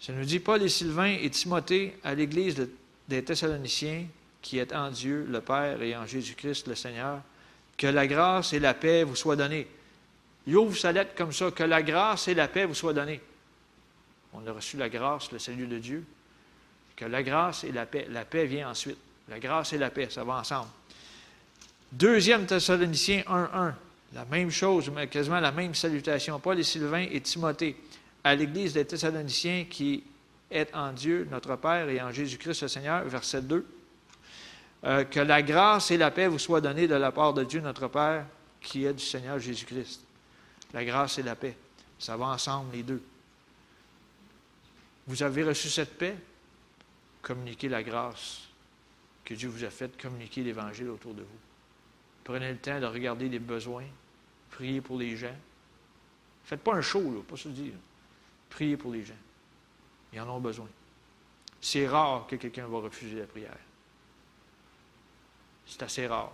Ça nous dit Paul et Sylvain et Timothée à l'église des Thessaloniciens, qui est en Dieu, le Père, et en Jésus-Christ, le Seigneur, que la grâce et la paix vous soient données. Il ouvre sa lettre comme ça, que la grâce et la paix vous soient données. On a reçu la grâce, le salut de Dieu. Que la grâce et la paix, la paix vient ensuite. La grâce et la paix, ça va ensemble. Deuxième Thessaloniciens 1.1, la même chose, mais quasiment la même salutation. Paul et Sylvain et Timothée à l'Église des Thessaloniciens qui est en Dieu, notre Père, et en Jésus-Christ le Seigneur, verset 2. Euh, que la grâce et la paix vous soient données de la part de Dieu, notre Père, qui est du Seigneur Jésus-Christ. La grâce et la paix, ça va ensemble les deux. Vous avez reçu cette paix, communiquez la grâce que Dieu vous a faite, communiquez l'Évangile autour de vous. Prenez le temps de regarder les besoins, priez pour les gens. Faites pas un show, pas se dire. Priez pour les gens. Ils en ont besoin. C'est rare que quelqu'un va refuser la prière. C'est assez rare.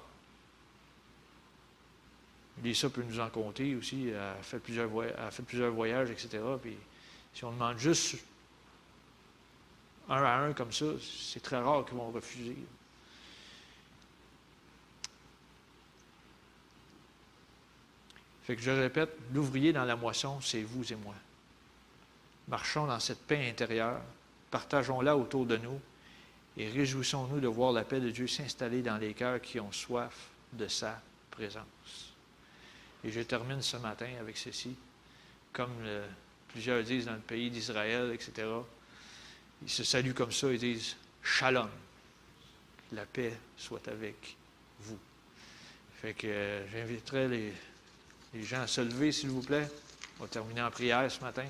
Lisa peut nous en compter aussi. Elle a fait plusieurs, a fait plusieurs voyages, etc. Puis si on demande juste un à un comme ça, c'est très rare qu'ils vont refuser. Fait que je répète, l'ouvrier dans la moisson, c'est vous et moi. Marchons dans cette paix intérieure, partageons-la autour de nous et réjouissons-nous de voir la paix de Dieu s'installer dans les cœurs qui ont soif de sa présence. Et je termine ce matin avec ceci. Comme plusieurs disent dans le pays d'Israël, etc., ils se saluent comme ça, ils disent Shalom, la paix soit avec vous. Fait que euh, j'inviterai les, les gens se lever, s'il vous plaît. On va terminer en prière ce matin.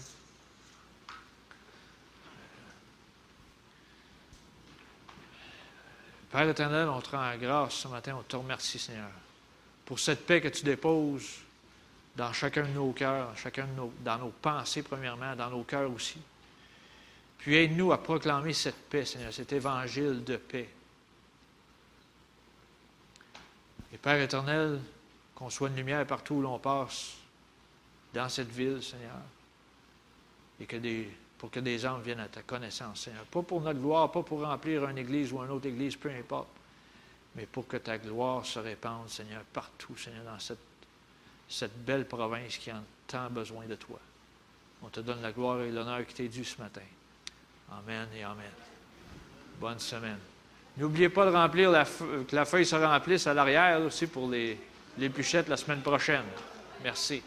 Père éternel, on te rend grâce ce matin, on te remercie, Seigneur, pour cette paix que tu déposes dans chacun de nos cœurs, chacun de nos, dans nos pensées, premièrement, dans nos cœurs aussi. Puis aide-nous à proclamer cette paix, Seigneur, cet évangile de paix. Et Père éternel, qu'on soit une lumière partout où l'on passe, dans cette ville, Seigneur, et que pour que des hommes viennent à ta connaissance, Seigneur. Pas pour notre gloire, pas pour remplir une église ou une autre église, peu importe, mais pour que ta gloire se répande, Seigneur, partout, Seigneur, dans cette, belle province qui a tant besoin de toi. On te donne la gloire et l'honneur qui t'est dû ce matin. Amen et Amen. Bonne semaine. N'oubliez pas de remplir que la feuille se remplisse à l'arrière aussi pour les, les bûchettes la semaine prochaine. Merci.